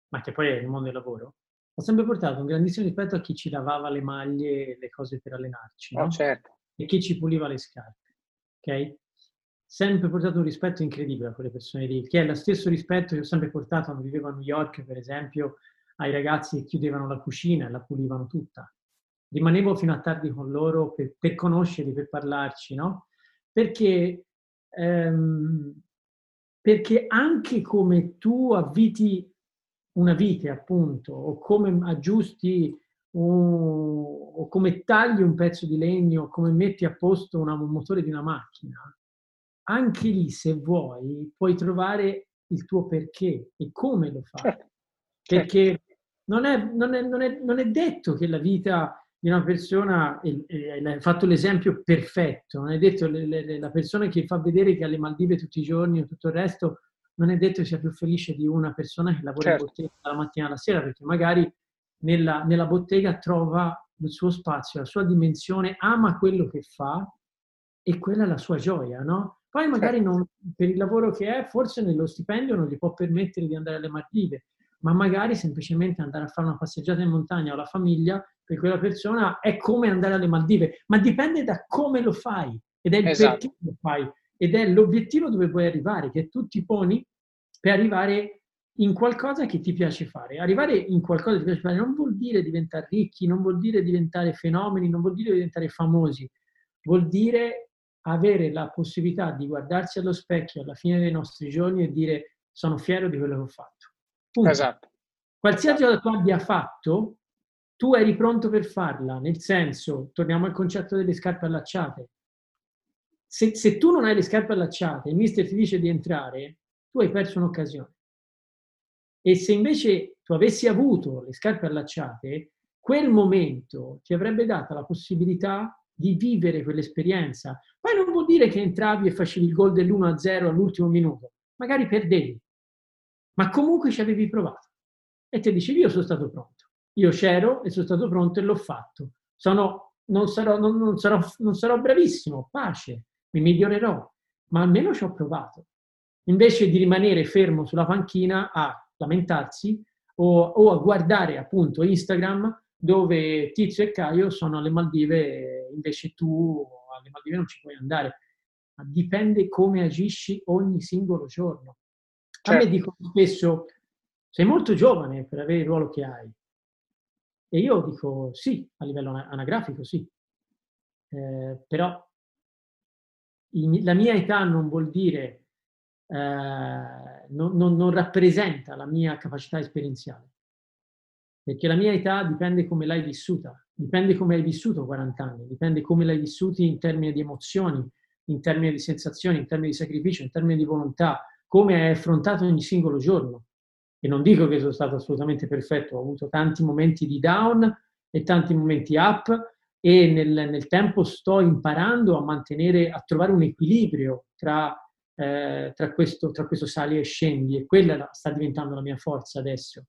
ma che poi è il mondo del lavoro, ho sempre portato un grandissimo rispetto a chi ci lavava le maglie e le cose per allenarci, no? oh, certo. e chi ci puliva le scarpe, ok? Sempre portato un rispetto incredibile a quelle persone lì, che è lo stesso rispetto che ho sempre portato quando vivevo a New York, per esempio, ai ragazzi che chiudevano la cucina e la pulivano tutta. Rimanevo fino a tardi con loro per, per conoscerli, per parlarci, no? Perché, ehm, perché anche come tu avviti una vite, appunto, o come aggiusti un, o come tagli un pezzo di legno, o come metti a posto una, un motore di una macchina, anche lì, se vuoi, puoi trovare il tuo perché e come lo fai. Certo. Perché non è, non, è, non, è, non è, detto che la vita di una persona, hai fatto l'esempio perfetto, non è detto che la persona che fa vedere che alle Maldive tutti i giorni o tutto il resto non è detto che sia più felice di una persona che lavora certo. in bottega dalla mattina alla sera, perché magari nella, nella bottega trova il suo spazio, la sua dimensione, ama quello che fa e quella è la sua gioia, no? Poi magari certo. non, per il lavoro che è, forse nello stipendio non gli può permettere di andare alle Maldive, ma magari semplicemente andare a fare una passeggiata in montagna o la famiglia, per quella persona è come andare alle Maldive, ma dipende da come lo fai ed è il esatto. perché lo fai ed è l'obiettivo dove vuoi arrivare, che tu ti poni per arrivare in qualcosa che ti piace fare. Arrivare in qualcosa che ti piace fare non vuol dire diventare ricchi, non vuol dire diventare fenomeni, non vuol dire diventare famosi, vuol dire avere la possibilità di guardarsi allo specchio alla fine dei nostri giorni e dire sono fiero di quello che ho fatto. Punto. Esatto. Qualsiasi cosa tu abbia fatto, tu eri pronto per farla, nel senso, torniamo al concetto delle scarpe allacciate. Se, se tu non hai le scarpe allacciate il mister ti dice di entrare, tu hai perso un'occasione. E se invece tu avessi avuto le scarpe allacciate, quel momento ti avrebbe dato la possibilità di vivere quell'esperienza. Poi non vuol dire che entravi e facevi il gol dell'1-0 all'ultimo minuto, magari perdevi, ma comunque ci avevi provato. E ti dicevi, io sono stato pronto. Io c'ero e sono stato pronto e l'ho fatto. Sono, non, sarò, non, non, sarò, non sarò bravissimo, pace, mi migliorerò, ma almeno ci ho provato. Invece di rimanere fermo sulla panchina a lamentarsi o, o a guardare appunto Instagram dove Tizio e Caio sono alle Maldive, invece tu alle Maldive non ci puoi andare. Ma dipende come agisci ogni singolo giorno. Certo. A me certo. dicono spesso, sei molto giovane per avere il ruolo che hai. E io dico sì, a livello anagrafico sì. Eh, però la mia età non vuol dire, eh, non, non, non rappresenta la mia capacità esperienziale perché la mia età dipende come l'hai vissuta, dipende come hai vissuto 40 anni, dipende come l'hai vissuti in termini di emozioni, in termini di sensazioni, in termini di sacrificio, in termini di volontà, come hai affrontato ogni singolo giorno. E non dico che sono stato assolutamente perfetto, ho avuto tanti momenti di down e tanti momenti up e nel, nel tempo sto imparando a mantenere, a trovare un equilibrio tra, eh, tra, questo, tra questo sali e scendi e quella sta diventando la mia forza adesso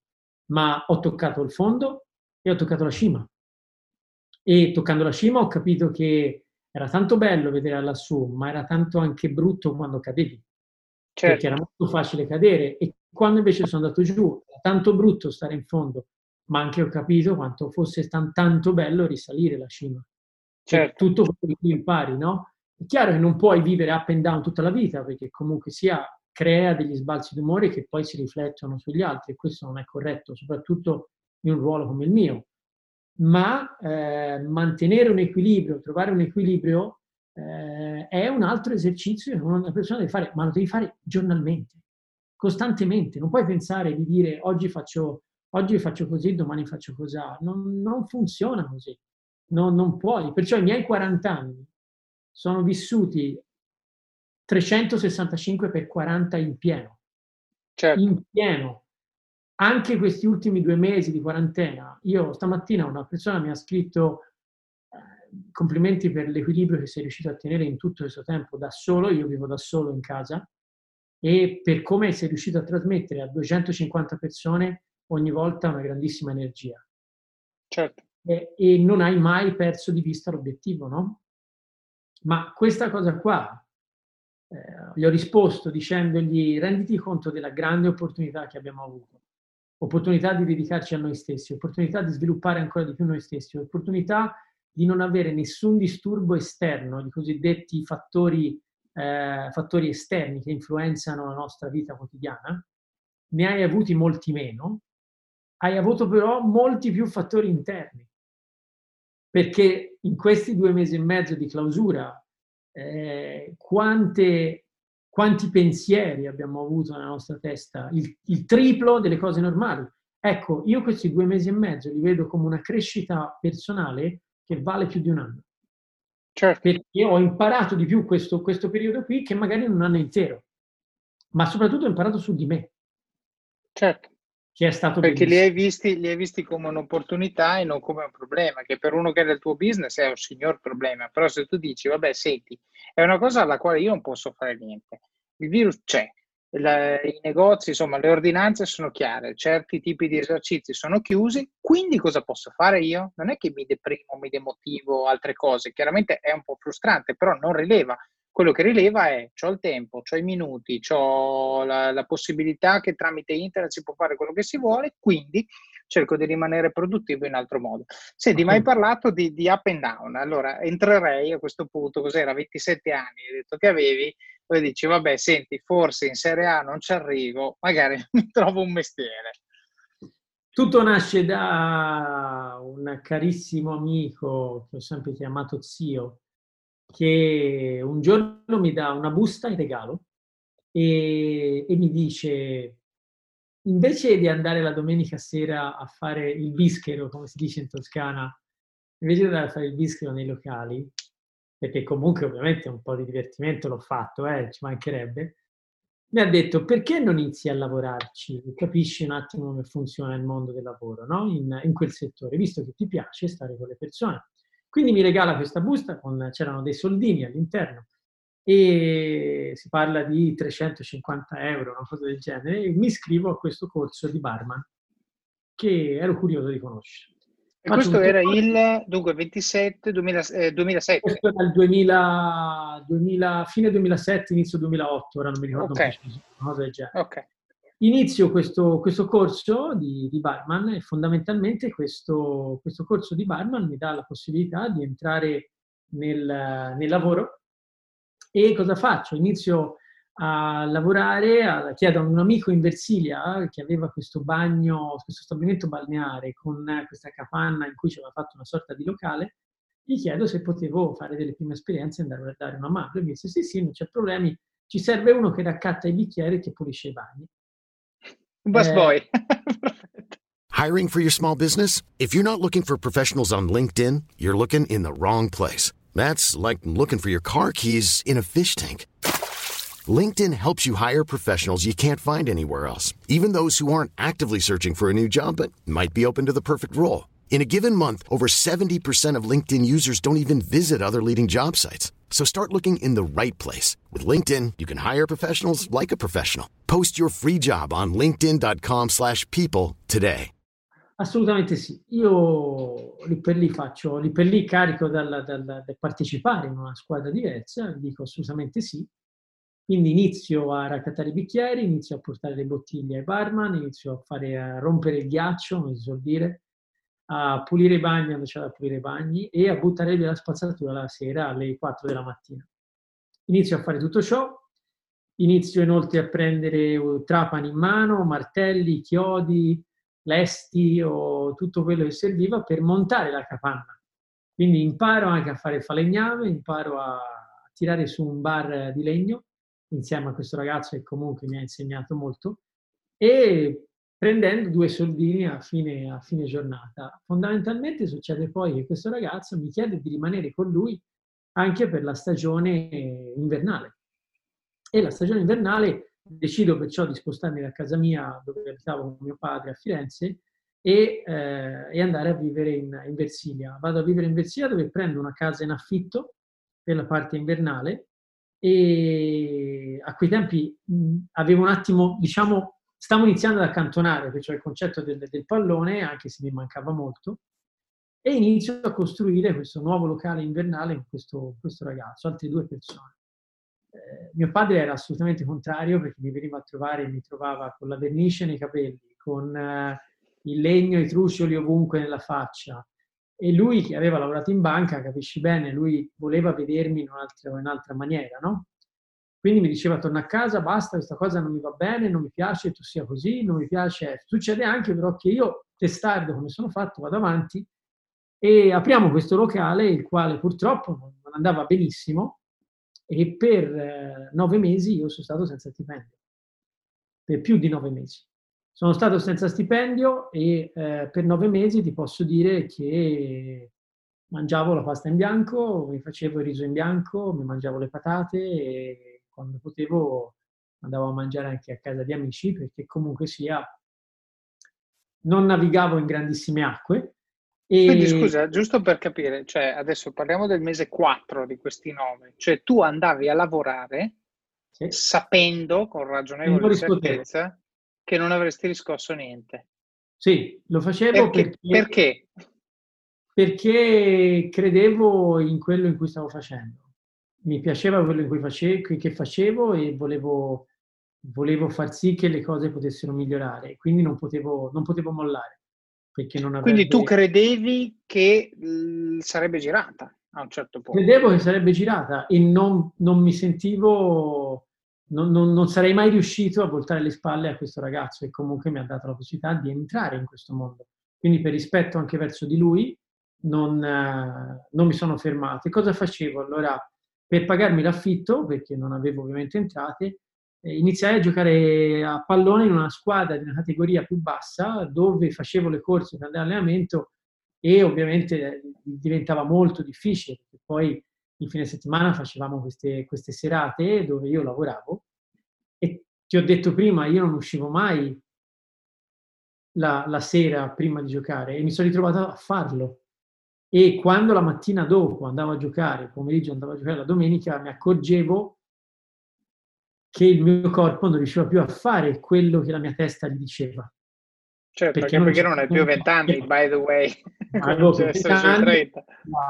ma ho toccato il fondo e ho toccato la cima. E toccando la cima ho capito che era tanto bello vedere lassù, ma era tanto anche brutto quando cadevi. Certo. Perché era molto facile cadere. E quando invece sono andato giù, era tanto brutto stare in fondo, ma anche ho capito quanto fosse tan- tanto bello risalire la cima. Cioè, certo. tutto quello che impari, no? È chiaro che non puoi vivere up and down tutta la vita, perché comunque sia crea degli sbalzi d'umore che poi si riflettono sugli altri e questo non è corretto, soprattutto in un ruolo come il mio. Ma eh, mantenere un equilibrio, trovare un equilibrio eh, è un altro esercizio che una persona deve fare, ma lo devi fare giornalmente, costantemente. Non puoi pensare di dire oggi faccio, oggi faccio così, domani faccio così. Non, non funziona così. Non, non puoi. Perciò i miei 40 anni sono vissuti 365 per 40 in pieno. Certo. In pieno. Anche questi ultimi due mesi di quarantena, io stamattina una persona mi ha scritto complimenti per l'equilibrio che sei riuscito a tenere in tutto questo tempo da solo, io vivo da solo in casa, e per come sei riuscito a trasmettere a 250 persone ogni volta una grandissima energia. Certo. E, e non hai mai perso di vista l'obiettivo, no? Ma questa cosa qua eh, gli ho risposto dicendogli renditi conto della grande opportunità che abbiamo avuto, opportunità di dedicarci a noi stessi, opportunità di sviluppare ancora di più noi stessi, opportunità di non avere nessun disturbo esterno, i cosiddetti fattori, eh, fattori esterni che influenzano la nostra vita quotidiana, ne hai avuti molti meno, hai avuto però molti più fattori interni, perché in questi due mesi e mezzo di clausura eh, quante, quanti pensieri abbiamo avuto nella nostra testa, il, il triplo delle cose normali. Ecco, io questi due mesi e mezzo li vedo come una crescita personale che vale più di un anno. Certo. Perché ho imparato di più questo, questo periodo qui che magari in un anno intero, ma soprattutto ho imparato su di me. Certo che è stato perché li hai, visti, li hai, visti, come un'opportunità e non come un problema, che per uno che è del tuo business è un signor problema, però se tu dici, vabbè, senti, è una cosa alla quale io non posso fare niente, il virus c'è, la, i negozi, insomma, le ordinanze sono chiare, certi tipi di esercizi sono chiusi, quindi cosa posso fare io? Non è che mi deprimo, mi demotivo, altre cose, chiaramente è un po' frustrante, però non rileva. Quello che rileva è ho il tempo, ho i minuti, ho la, la possibilità che tramite internet si può fare quello che si vuole, quindi cerco di rimanere produttivo in altro modo. Senti, mai parlato di, di, up and down, allora entrerei a questo punto, cos'era, 27 anni, hai detto che avevi, poi dici, vabbè, senti, forse in Serie A non ci arrivo, magari [LAUGHS] mi trovo un mestiere. Tutto nasce da un carissimo amico che ho sempre chiamato zio, che un giorno mi dà una busta in regalo e, e mi dice invece di andare la domenica sera a fare il bischero, come si dice in Toscana, invece di andare a fare il bischero nei locali, perché comunque ovviamente un po' di divertimento l'ho fatto, eh, ci mancherebbe, mi ha detto perché non inizi a lavorarci, capisci un attimo come funziona il mondo del lavoro, no? in, in, quel settore, visto che ti piace stare con le persone. Quindi mi regala questa busta, con, c'erano dei soldini all'interno, e si parla di 350 euro, una cosa del genere, e mi iscrivo a questo corso di barman che ero curioso di conoscere. E questo era il dunque 27 2000, eh, 2007. Questo era il 2000, 2000, fine 2007, inizio 2008, ora non mi ricordo okay. preciso, una cosa del genere. Okay. Inizio questo, questo corso di, di, barman e fondamentalmente questo, questo corso di barman mi dà la possibilità di entrare nel, nel lavoro e cosa faccio? Inizio a lavorare, a, chiedo a un amico in Versilia che aveva questo bagno, questo stabilimento balneare con questa capanna in cui ci aveva fatto una sorta di locale, gli chiedo se potevo fare delle prime esperienze e andare a dare una mano. E mi disse sì, sì, non c'è problemi, ci serve uno che raccatta i bicchieri e che pulisce i bagni. Un bus eh, boy. [LAUGHS] Hiring for your small business? If you're not looking for professionals on LinkedIn, you're looking in the wrong place. That's like looking for your car keys in a fish tank. LinkedIn helps you hire professionals you can't find anywhere else, even those who aren't actively searching for a new job but might be open to the perfect role. In a given month, over 70% of LinkedIn users don't even visit other leading job sites. So start looking in the right place. With LinkedIn, you can hire professionals like a professional. Post your free job on linkedin.com slash people today. Assolutamente sì. Io lì per lì faccio, lì per lì carico dal, dal, dal partecipare in una squadra diversa, dico assolutamente sì. Quindi inizio a raccattare i bicchieri, inizio a portare le bottiglie ai barman, inizio a, fare, a rompere il ghiaccio, come si suol dire, a pulire i bagni quando c'è da pulire i bagni e a buttare via la spazzatura la sera alle 4 della mattina. Inizio a fare tutto ciò, inizio inoltre a prendere trapani in mano, martelli, chiodi, lesti o tutto quello che serviva per montare la capanna. Quindi imparo anche a fare falegname, imparo a tirare su un bar di legno insieme a questo ragazzo che comunque mi ha insegnato molto e prendendo due soldini a fine, a fine giornata. Fondamentalmente succede poi che questo ragazzo mi chiede di rimanere con lui anche per la stagione invernale. E la stagione invernale Decido perciò di spostarmi da casa mia, dove abitavo con mio padre a Firenze, e, eh, e andare a vivere in, in, Versilia. Vado a vivere in Versilia dove prendo una casa in affitto per la parte invernale e a quei tempi mh, avevo un attimo, diciamo, stavo iniziando ad accantonare, perciò il concetto del, del pallone, anche se mi mancava molto, e inizio a costruire questo nuovo locale invernale con questo, questo ragazzo, altre due persone. Eh, mio padre era assolutamente contrario perché mi veniva a trovare e mi trovava con la vernice nei capelli, con eh, il legno, i trucioli ovunque nella faccia. E lui che aveva lavorato in banca, capisci bene, lui voleva vedermi in un'altra, in un'altra maniera, no? Quindi mi diceva torna a casa, basta, questa cosa non mi va bene, non mi piace tu sia così, non mi piace. Succede anche però che io, testardo come sono fatto, vado avanti e apriamo questo locale, il quale purtroppo non andava benissimo, e per eh, nove mesi io sono stato senza stipendio, per più di nove mesi. Sono stato senza stipendio e eh, per nove mesi ti posso dire che mangiavo la pasta in bianco, mi facevo il riso in bianco, mi mangiavo le patate e quando potevo andavo a mangiare anche a casa di amici perché comunque sia non navigavo in grandissime acque, e... Quindi scusa, giusto per capire, cioè adesso parliamo del mese 4 di questi nove, cioè tu andavi a lavorare sì. sapendo con ragionevole certezza che non avresti riscosso niente. Sì, lo facevo perché, perché, perché? Credevo in quello in cui stavo facendo. Mi piaceva quello in cui facevo, che facevo e volevo, volevo far sì che le cose potessero migliorare. Quindi non potevo, non potevo mollare. Avrebbe... Quindi tu credevi che l- sarebbe girata a un certo punto? Credevo che sarebbe girata e non, non mi sentivo non, non, non, sarei mai riuscito a voltare le spalle a questo ragazzo e comunque mi ha dato la possibilità di entrare in questo mondo. Quindi per rispetto anche verso di lui non, eh, non mi sono fermato. E cosa facevo? Allora, per pagarmi l'affitto, perché non avevo ovviamente entrate, eh, iniziai a giocare a pallone in una squadra di una categoria più bassa dove facevo le corse per andare allenamento e ovviamente eh, diventava molto difficile perché poi in fine settimana facevamo queste, queste serate dove io lavoravo e ti ho detto prima, io non uscivo mai la, la sera prima di giocare e mi sono ritrovato a farlo. E quando la mattina dopo andavo a giocare, il pomeriggio andavo a giocare la domenica, mi accorgevo che il mio corpo non riusciva più a fare quello che la mia testa gli diceva. Certo, perché, perché non hai più vent'anni, by the way. [LAUGHS] Avevo cioè, 20 anni,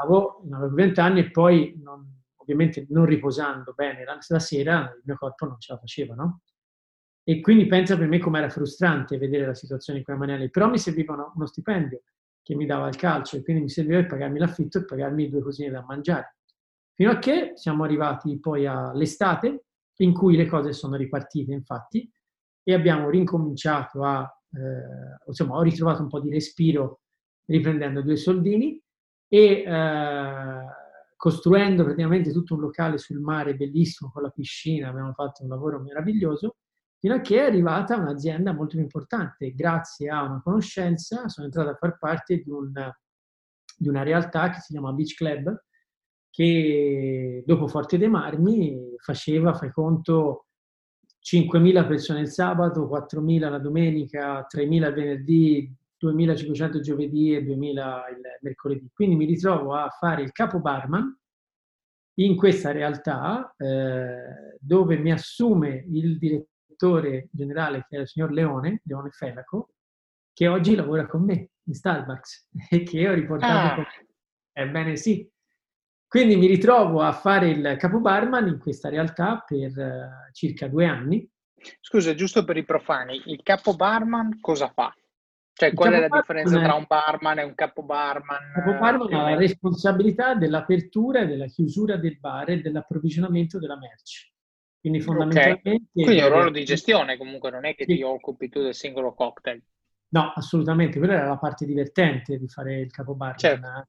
avevo, avevo 20 anni e poi, non, ovviamente non riposando bene la, la, sera, il mio corpo non ce la faceva, no? E quindi pensa per me com'era frustrante vedere la situazione in quella maniera Però mi serviva uno, uno stipendio che mi dava il calcio e quindi mi serviva per pagarmi l'affitto e pagarmi due cosine da mangiare. Fino a che siamo arrivati poi all'estate, in cui le cose sono ripartite, infatti, e abbiamo ricominciato a, eh, insomma, ho ritrovato un po' di respiro riprendendo due soldini e eh, costruendo praticamente tutto un locale sul mare bellissimo con la piscina, abbiamo fatto un lavoro meraviglioso, fino a che è arrivata un'azienda molto importante. Grazie a una conoscenza sono entrato a far parte di, un, di una realtà che si chiama Beach Club, che dopo Forte dei Marmi faceva, fai conto, 5.000 persone il sabato, 4.000 la domenica, 3.000 il venerdì, 2.500 giovedì e 2.000 il mercoledì. Quindi mi ritrovo a fare il capo barman in questa realtà eh, dove mi assume il direttore generale che è il signor Leone, Leone Felaco, che oggi lavora con me in Starbucks [LAUGHS] e che ho riportato ah. con me. Ebbene sì, quindi mi ritrovo a fare il capo barman in questa realtà per uh, circa due anni. Scusa, giusto per i profani, il capo barman cosa fa? Cioè, qual è la differenza tra un barman e un capo barman? Il capo barman ha la responsabilità dell'apertura e della chiusura del bar e dell'approvvigionamento della merce. Quindi fondamentalmente... Okay. Quindi è un ruolo di gestione comunque, non è che sì. ti occupi tu del singolo cocktail. No, assolutamente, quella era la parte divertente di fare il capo barman. Certo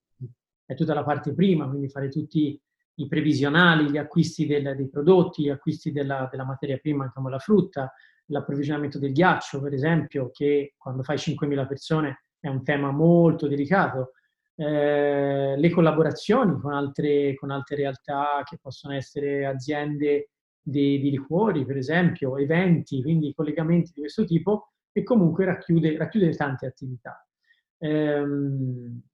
è tutta la parte prima, quindi fare tutti i previsionali, gli acquisti del, dei prodotti, gli acquisti della, della, materia prima come la frutta, l'approvvigionamento del ghiaccio, per esempio, che quando fai 5.000 persone è un tema molto delicato. Eh, le collaborazioni con altre, con altre, realtà che possono essere aziende di, di, liquori, per esempio, eventi, quindi collegamenti di questo tipo, e comunque racchiude, racchiude tante attività. Eh,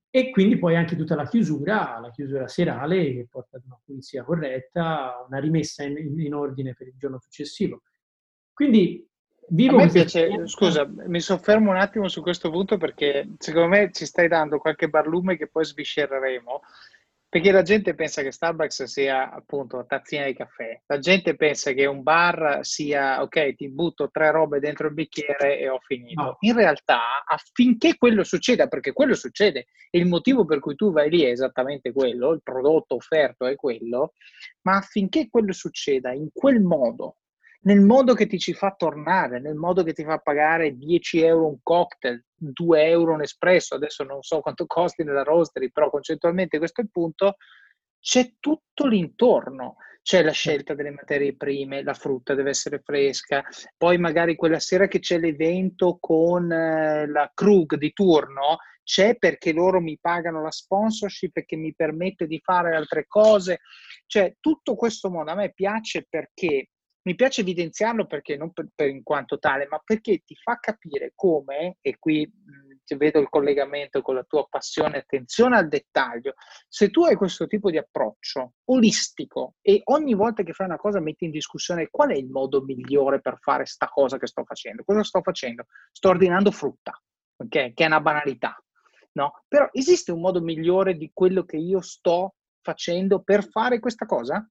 e quindi poi anche tutta la chiusura, la chiusura serale che porta ad una pulizia corretta, una rimessa in, in ordine per il giorno successivo. Quindi vivo... Me piace, scusa, mi soffermo un attimo su questo punto perché secondo me ci stai dando qualche barlume che poi sviscereremo. Perché la gente pensa che Starbucks sia appunto tazzina di caffè, la gente pensa che un bar sia ok, ti butto tre robe dentro il bicchiere e ho finito. No. In realtà, affinché quello succeda, perché quello succede, e il motivo per cui tu vai lì è esattamente quello, il prodotto offerto è quello, ma affinché quello succeda in quel modo, nel modo che ti ci fa tornare, nel modo che ti fa pagare 10 euro un cocktail, 2 euro un espresso, adesso non so quanto costi nella roastery, però concettualmente questo è il punto, c'è tutto l'intorno. C'è la scelta delle materie prime, la frutta deve essere fresca, poi magari quella sera che c'è l'evento con eh, la Krug di turno, c'è perché loro mi pagano la sponsorship e che mi permette di fare altre cose. Cioè, tutto questo mondo a me piace perché mi piace evidenziarlo perché non per, per in quanto tale, ma perché ti fa capire come, e qui mh, vedo il collegamento con la tua passione attenzione al dettaglio. Se tu hai questo tipo di approccio olistico e ogni volta che fai una cosa metti in discussione qual è il modo migliore per fare sta cosa che sto facendo, cosa sto facendo? Sto ordinando frutta, ok? Che è una banalità, no? Però esiste un modo migliore di quello che io sto facendo per fare questa cosa?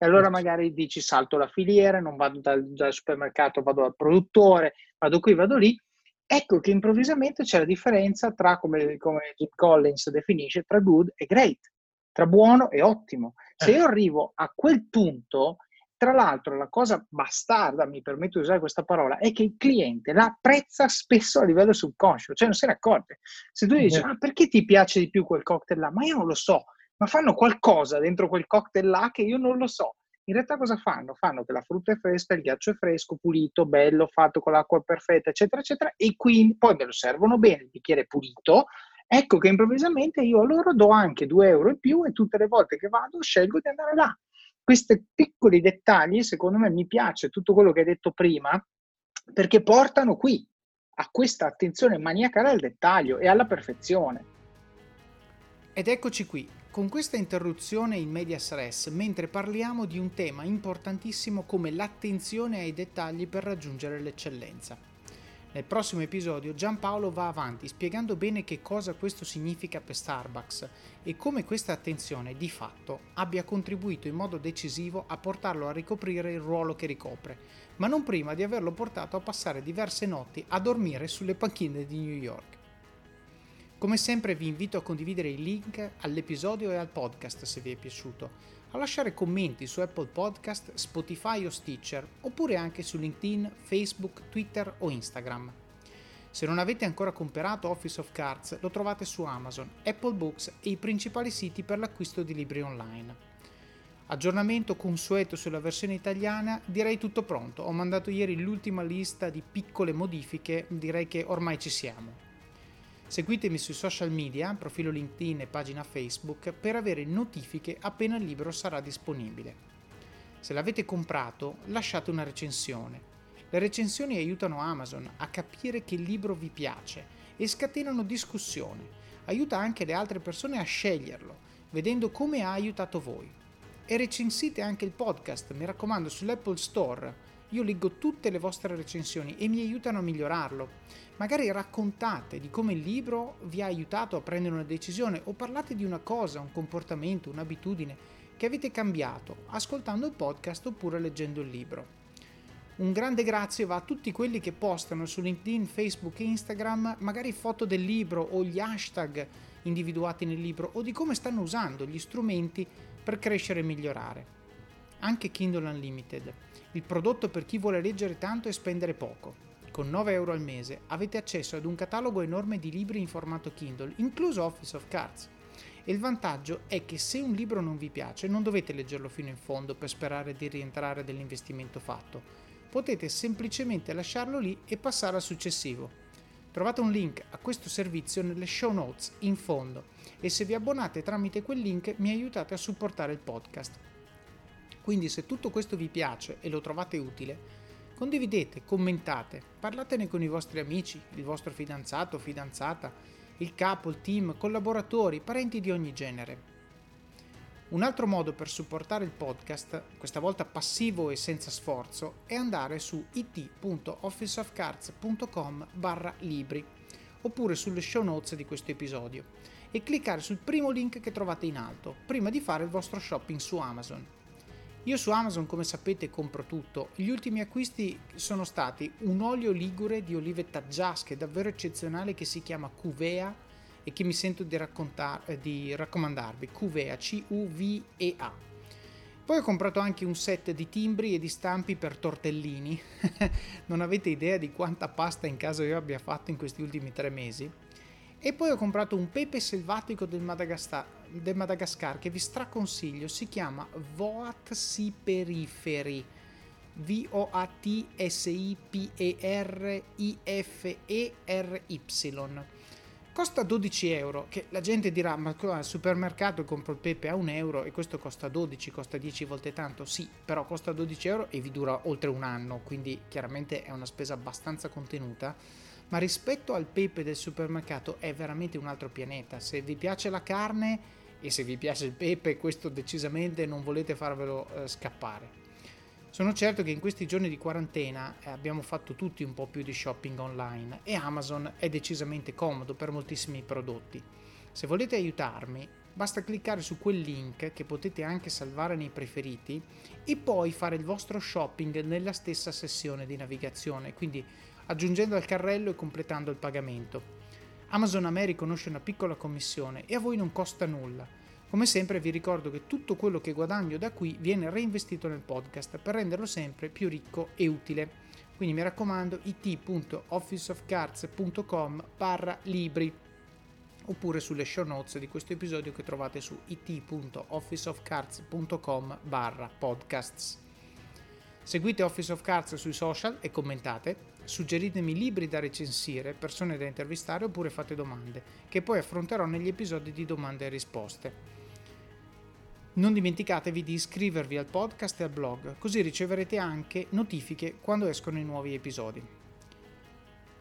E allora certo. magari dici salto la filiera, non vado dal, dal supermercato, vado dal produttore, vado qui, vado lì. Ecco che improvvisamente c'è la differenza tra, come, come Jim Collins definisce, tra good e great, tra buono e ottimo. Se io arrivo a quel punto, tra l'altro la cosa bastarda, mi permetto di usare questa parola, è che il cliente la apprezza spesso a livello subconscio, cioè non se ne accorge. Se tu dici, ah, perché ti piace di più quel cocktail là? Ma io non lo so ma fanno qualcosa dentro quel cocktail là che io non lo so. In realtà cosa fanno? Fanno che la frutta è fresca, il ghiaccio è fresco, pulito, bello, fatto con l'acqua perfetta, eccetera, eccetera, e quindi poi me lo servono bene, il bicchiere pulito. Ecco che improvvisamente io a loro do anche 2 euro in più e tutte le volte che vado scelgo di andare là. Questi piccoli dettagli, secondo me, mi piace tutto quello che hai detto prima, perché portano qui a questa attenzione maniacale al dettaglio e alla perfezione. Ed eccoci qui, con questa interruzione in medias res, mentre parliamo di un tema importantissimo come l'attenzione ai dettagli per raggiungere l'eccellenza. Nel prossimo episodio Giampaolo va avanti spiegando bene che cosa questo significa per Starbucks e come questa attenzione di fatto abbia contribuito in modo decisivo a portarlo a ricoprire il ruolo che ricopre, ma non prima di averlo portato a passare diverse notti a dormire sulle panchine di New York. Come sempre vi invito a condividere il link all'episodio e al podcast se vi è piaciuto, a lasciare commenti su Apple Podcast, Spotify o Stitcher, oppure anche su LinkedIn, Facebook, Twitter o Instagram. Se non avete ancora comprato Office of Cards, lo trovate su Amazon, Apple Books e i principali siti per l'acquisto di libri online. Aggiornamento consueto sulla versione italiana, direi tutto pronto. Ho mandato ieri l'ultima lista di piccole modifiche, direi che ormai ci siamo. Seguitemi sui social media, profilo LinkedIn e pagina Facebook per avere notifiche appena il libro sarà disponibile. Se l'avete comprato, lasciate una recensione. Le recensioni aiutano Amazon a capire che libro vi piace e scatenano discussione. Aiuta anche le altre persone a sceglierlo, vedendo come ha aiutato voi. E recensite anche il podcast, mi raccomando, sull'Apple Store. Io leggo tutte le vostre recensioni e mi aiutano a migliorarlo. Magari raccontate di come il libro vi ha aiutato a prendere una decisione o parlate di una cosa, un comportamento, un'abitudine che avete cambiato ascoltando il podcast oppure leggendo il libro. Un grande grazie va a tutti quelli che postano su LinkedIn, Facebook e Instagram magari foto del libro o gli hashtag individuati nel libro o di come stanno usando gli strumenti per crescere e migliorare. Anche Kindle Unlimited, il prodotto per chi vuole leggere tanto e spendere poco con 9 euro al mese avete accesso ad un catalogo enorme di libri in formato Kindle, incluso Office of Cards. E il vantaggio è che se un libro non vi piace non dovete leggerlo fino in fondo per sperare di rientrare dell'investimento fatto. Potete semplicemente lasciarlo lì e passare al successivo. Trovate un link a questo servizio nelle show notes in fondo e se vi abbonate tramite quel link mi aiutate a supportare il podcast. Quindi se tutto questo vi piace e lo trovate utile, Condividete, commentate, parlatene con i vostri amici, il vostro fidanzato fidanzata, il capo, il team, collaboratori, parenti di ogni genere. Un altro modo per supportare il podcast, questa volta passivo e senza sforzo, è andare su it.officeofcards.com barra libri oppure sulle show notes di questo episodio e cliccare sul primo link che trovate in alto prima di fare il vostro shopping su Amazon. Io su Amazon, come sapete, compro tutto. Gli ultimi acquisti sono stati un olio ligure di olive taggiasche davvero eccezionale che si chiama Cuvea e che mi sento di, eh, di raccomandarvi. Cuvea, C-U-V-E-A. Poi ho comprato anche un set di timbri e di stampi per tortellini. [LAUGHS] non avete idea di quanta pasta in casa io abbia fatto in questi ultimi tre mesi. E poi ho comprato un pepe selvatico del Madagascar, del Madagascar che vi straconsiglio, si chiama Voat Siperiferi. V-O-A-T-S-I-P-E-R-I-F-E-R-Y. Costa 12 euro, che la gente dirà, ma al supermercato compro il pepe a 1 euro e questo costa 12, costa 10 volte tanto. Sì, però costa 12 euro e vi dura oltre un anno, quindi chiaramente è una spesa abbastanza contenuta ma rispetto al pepe del supermercato è veramente un altro pianeta. Se vi piace la carne e se vi piace il pepe, questo decisamente non volete farvelo eh, scappare. Sono certo che in questi giorni di quarantena eh, abbiamo fatto tutti un po' più di shopping online e Amazon è decisamente comodo per moltissimi prodotti. Se volete aiutarmi, basta cliccare su quel link che potete anche salvare nei preferiti e poi fare il vostro shopping nella stessa sessione di navigazione, quindi aggiungendo al carrello e completando il pagamento. Amazon a me riconosce una piccola commissione e a voi non costa nulla. Come sempre vi ricordo che tutto quello che guadagno da qui viene reinvestito nel podcast per renderlo sempre più ricco e utile. Quindi mi raccomando it.officeofcards.com barra libri oppure sulle show notes di questo episodio che trovate su it.officeofcards.com barra podcasts. Seguite Office of Cards sui social e commentate, suggeritemi libri da recensire, persone da intervistare oppure fate domande, che poi affronterò negli episodi di domande e risposte. Non dimenticatevi di iscrivervi al podcast e al blog, così riceverete anche notifiche quando escono i nuovi episodi.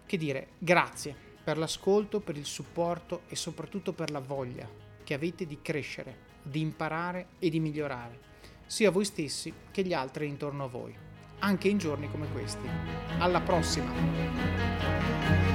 Che dire, grazie per l'ascolto, per il supporto e soprattutto per la voglia che avete di crescere, di imparare e di migliorare sia voi stessi che gli altri intorno a voi, anche in giorni come questi. Alla prossima!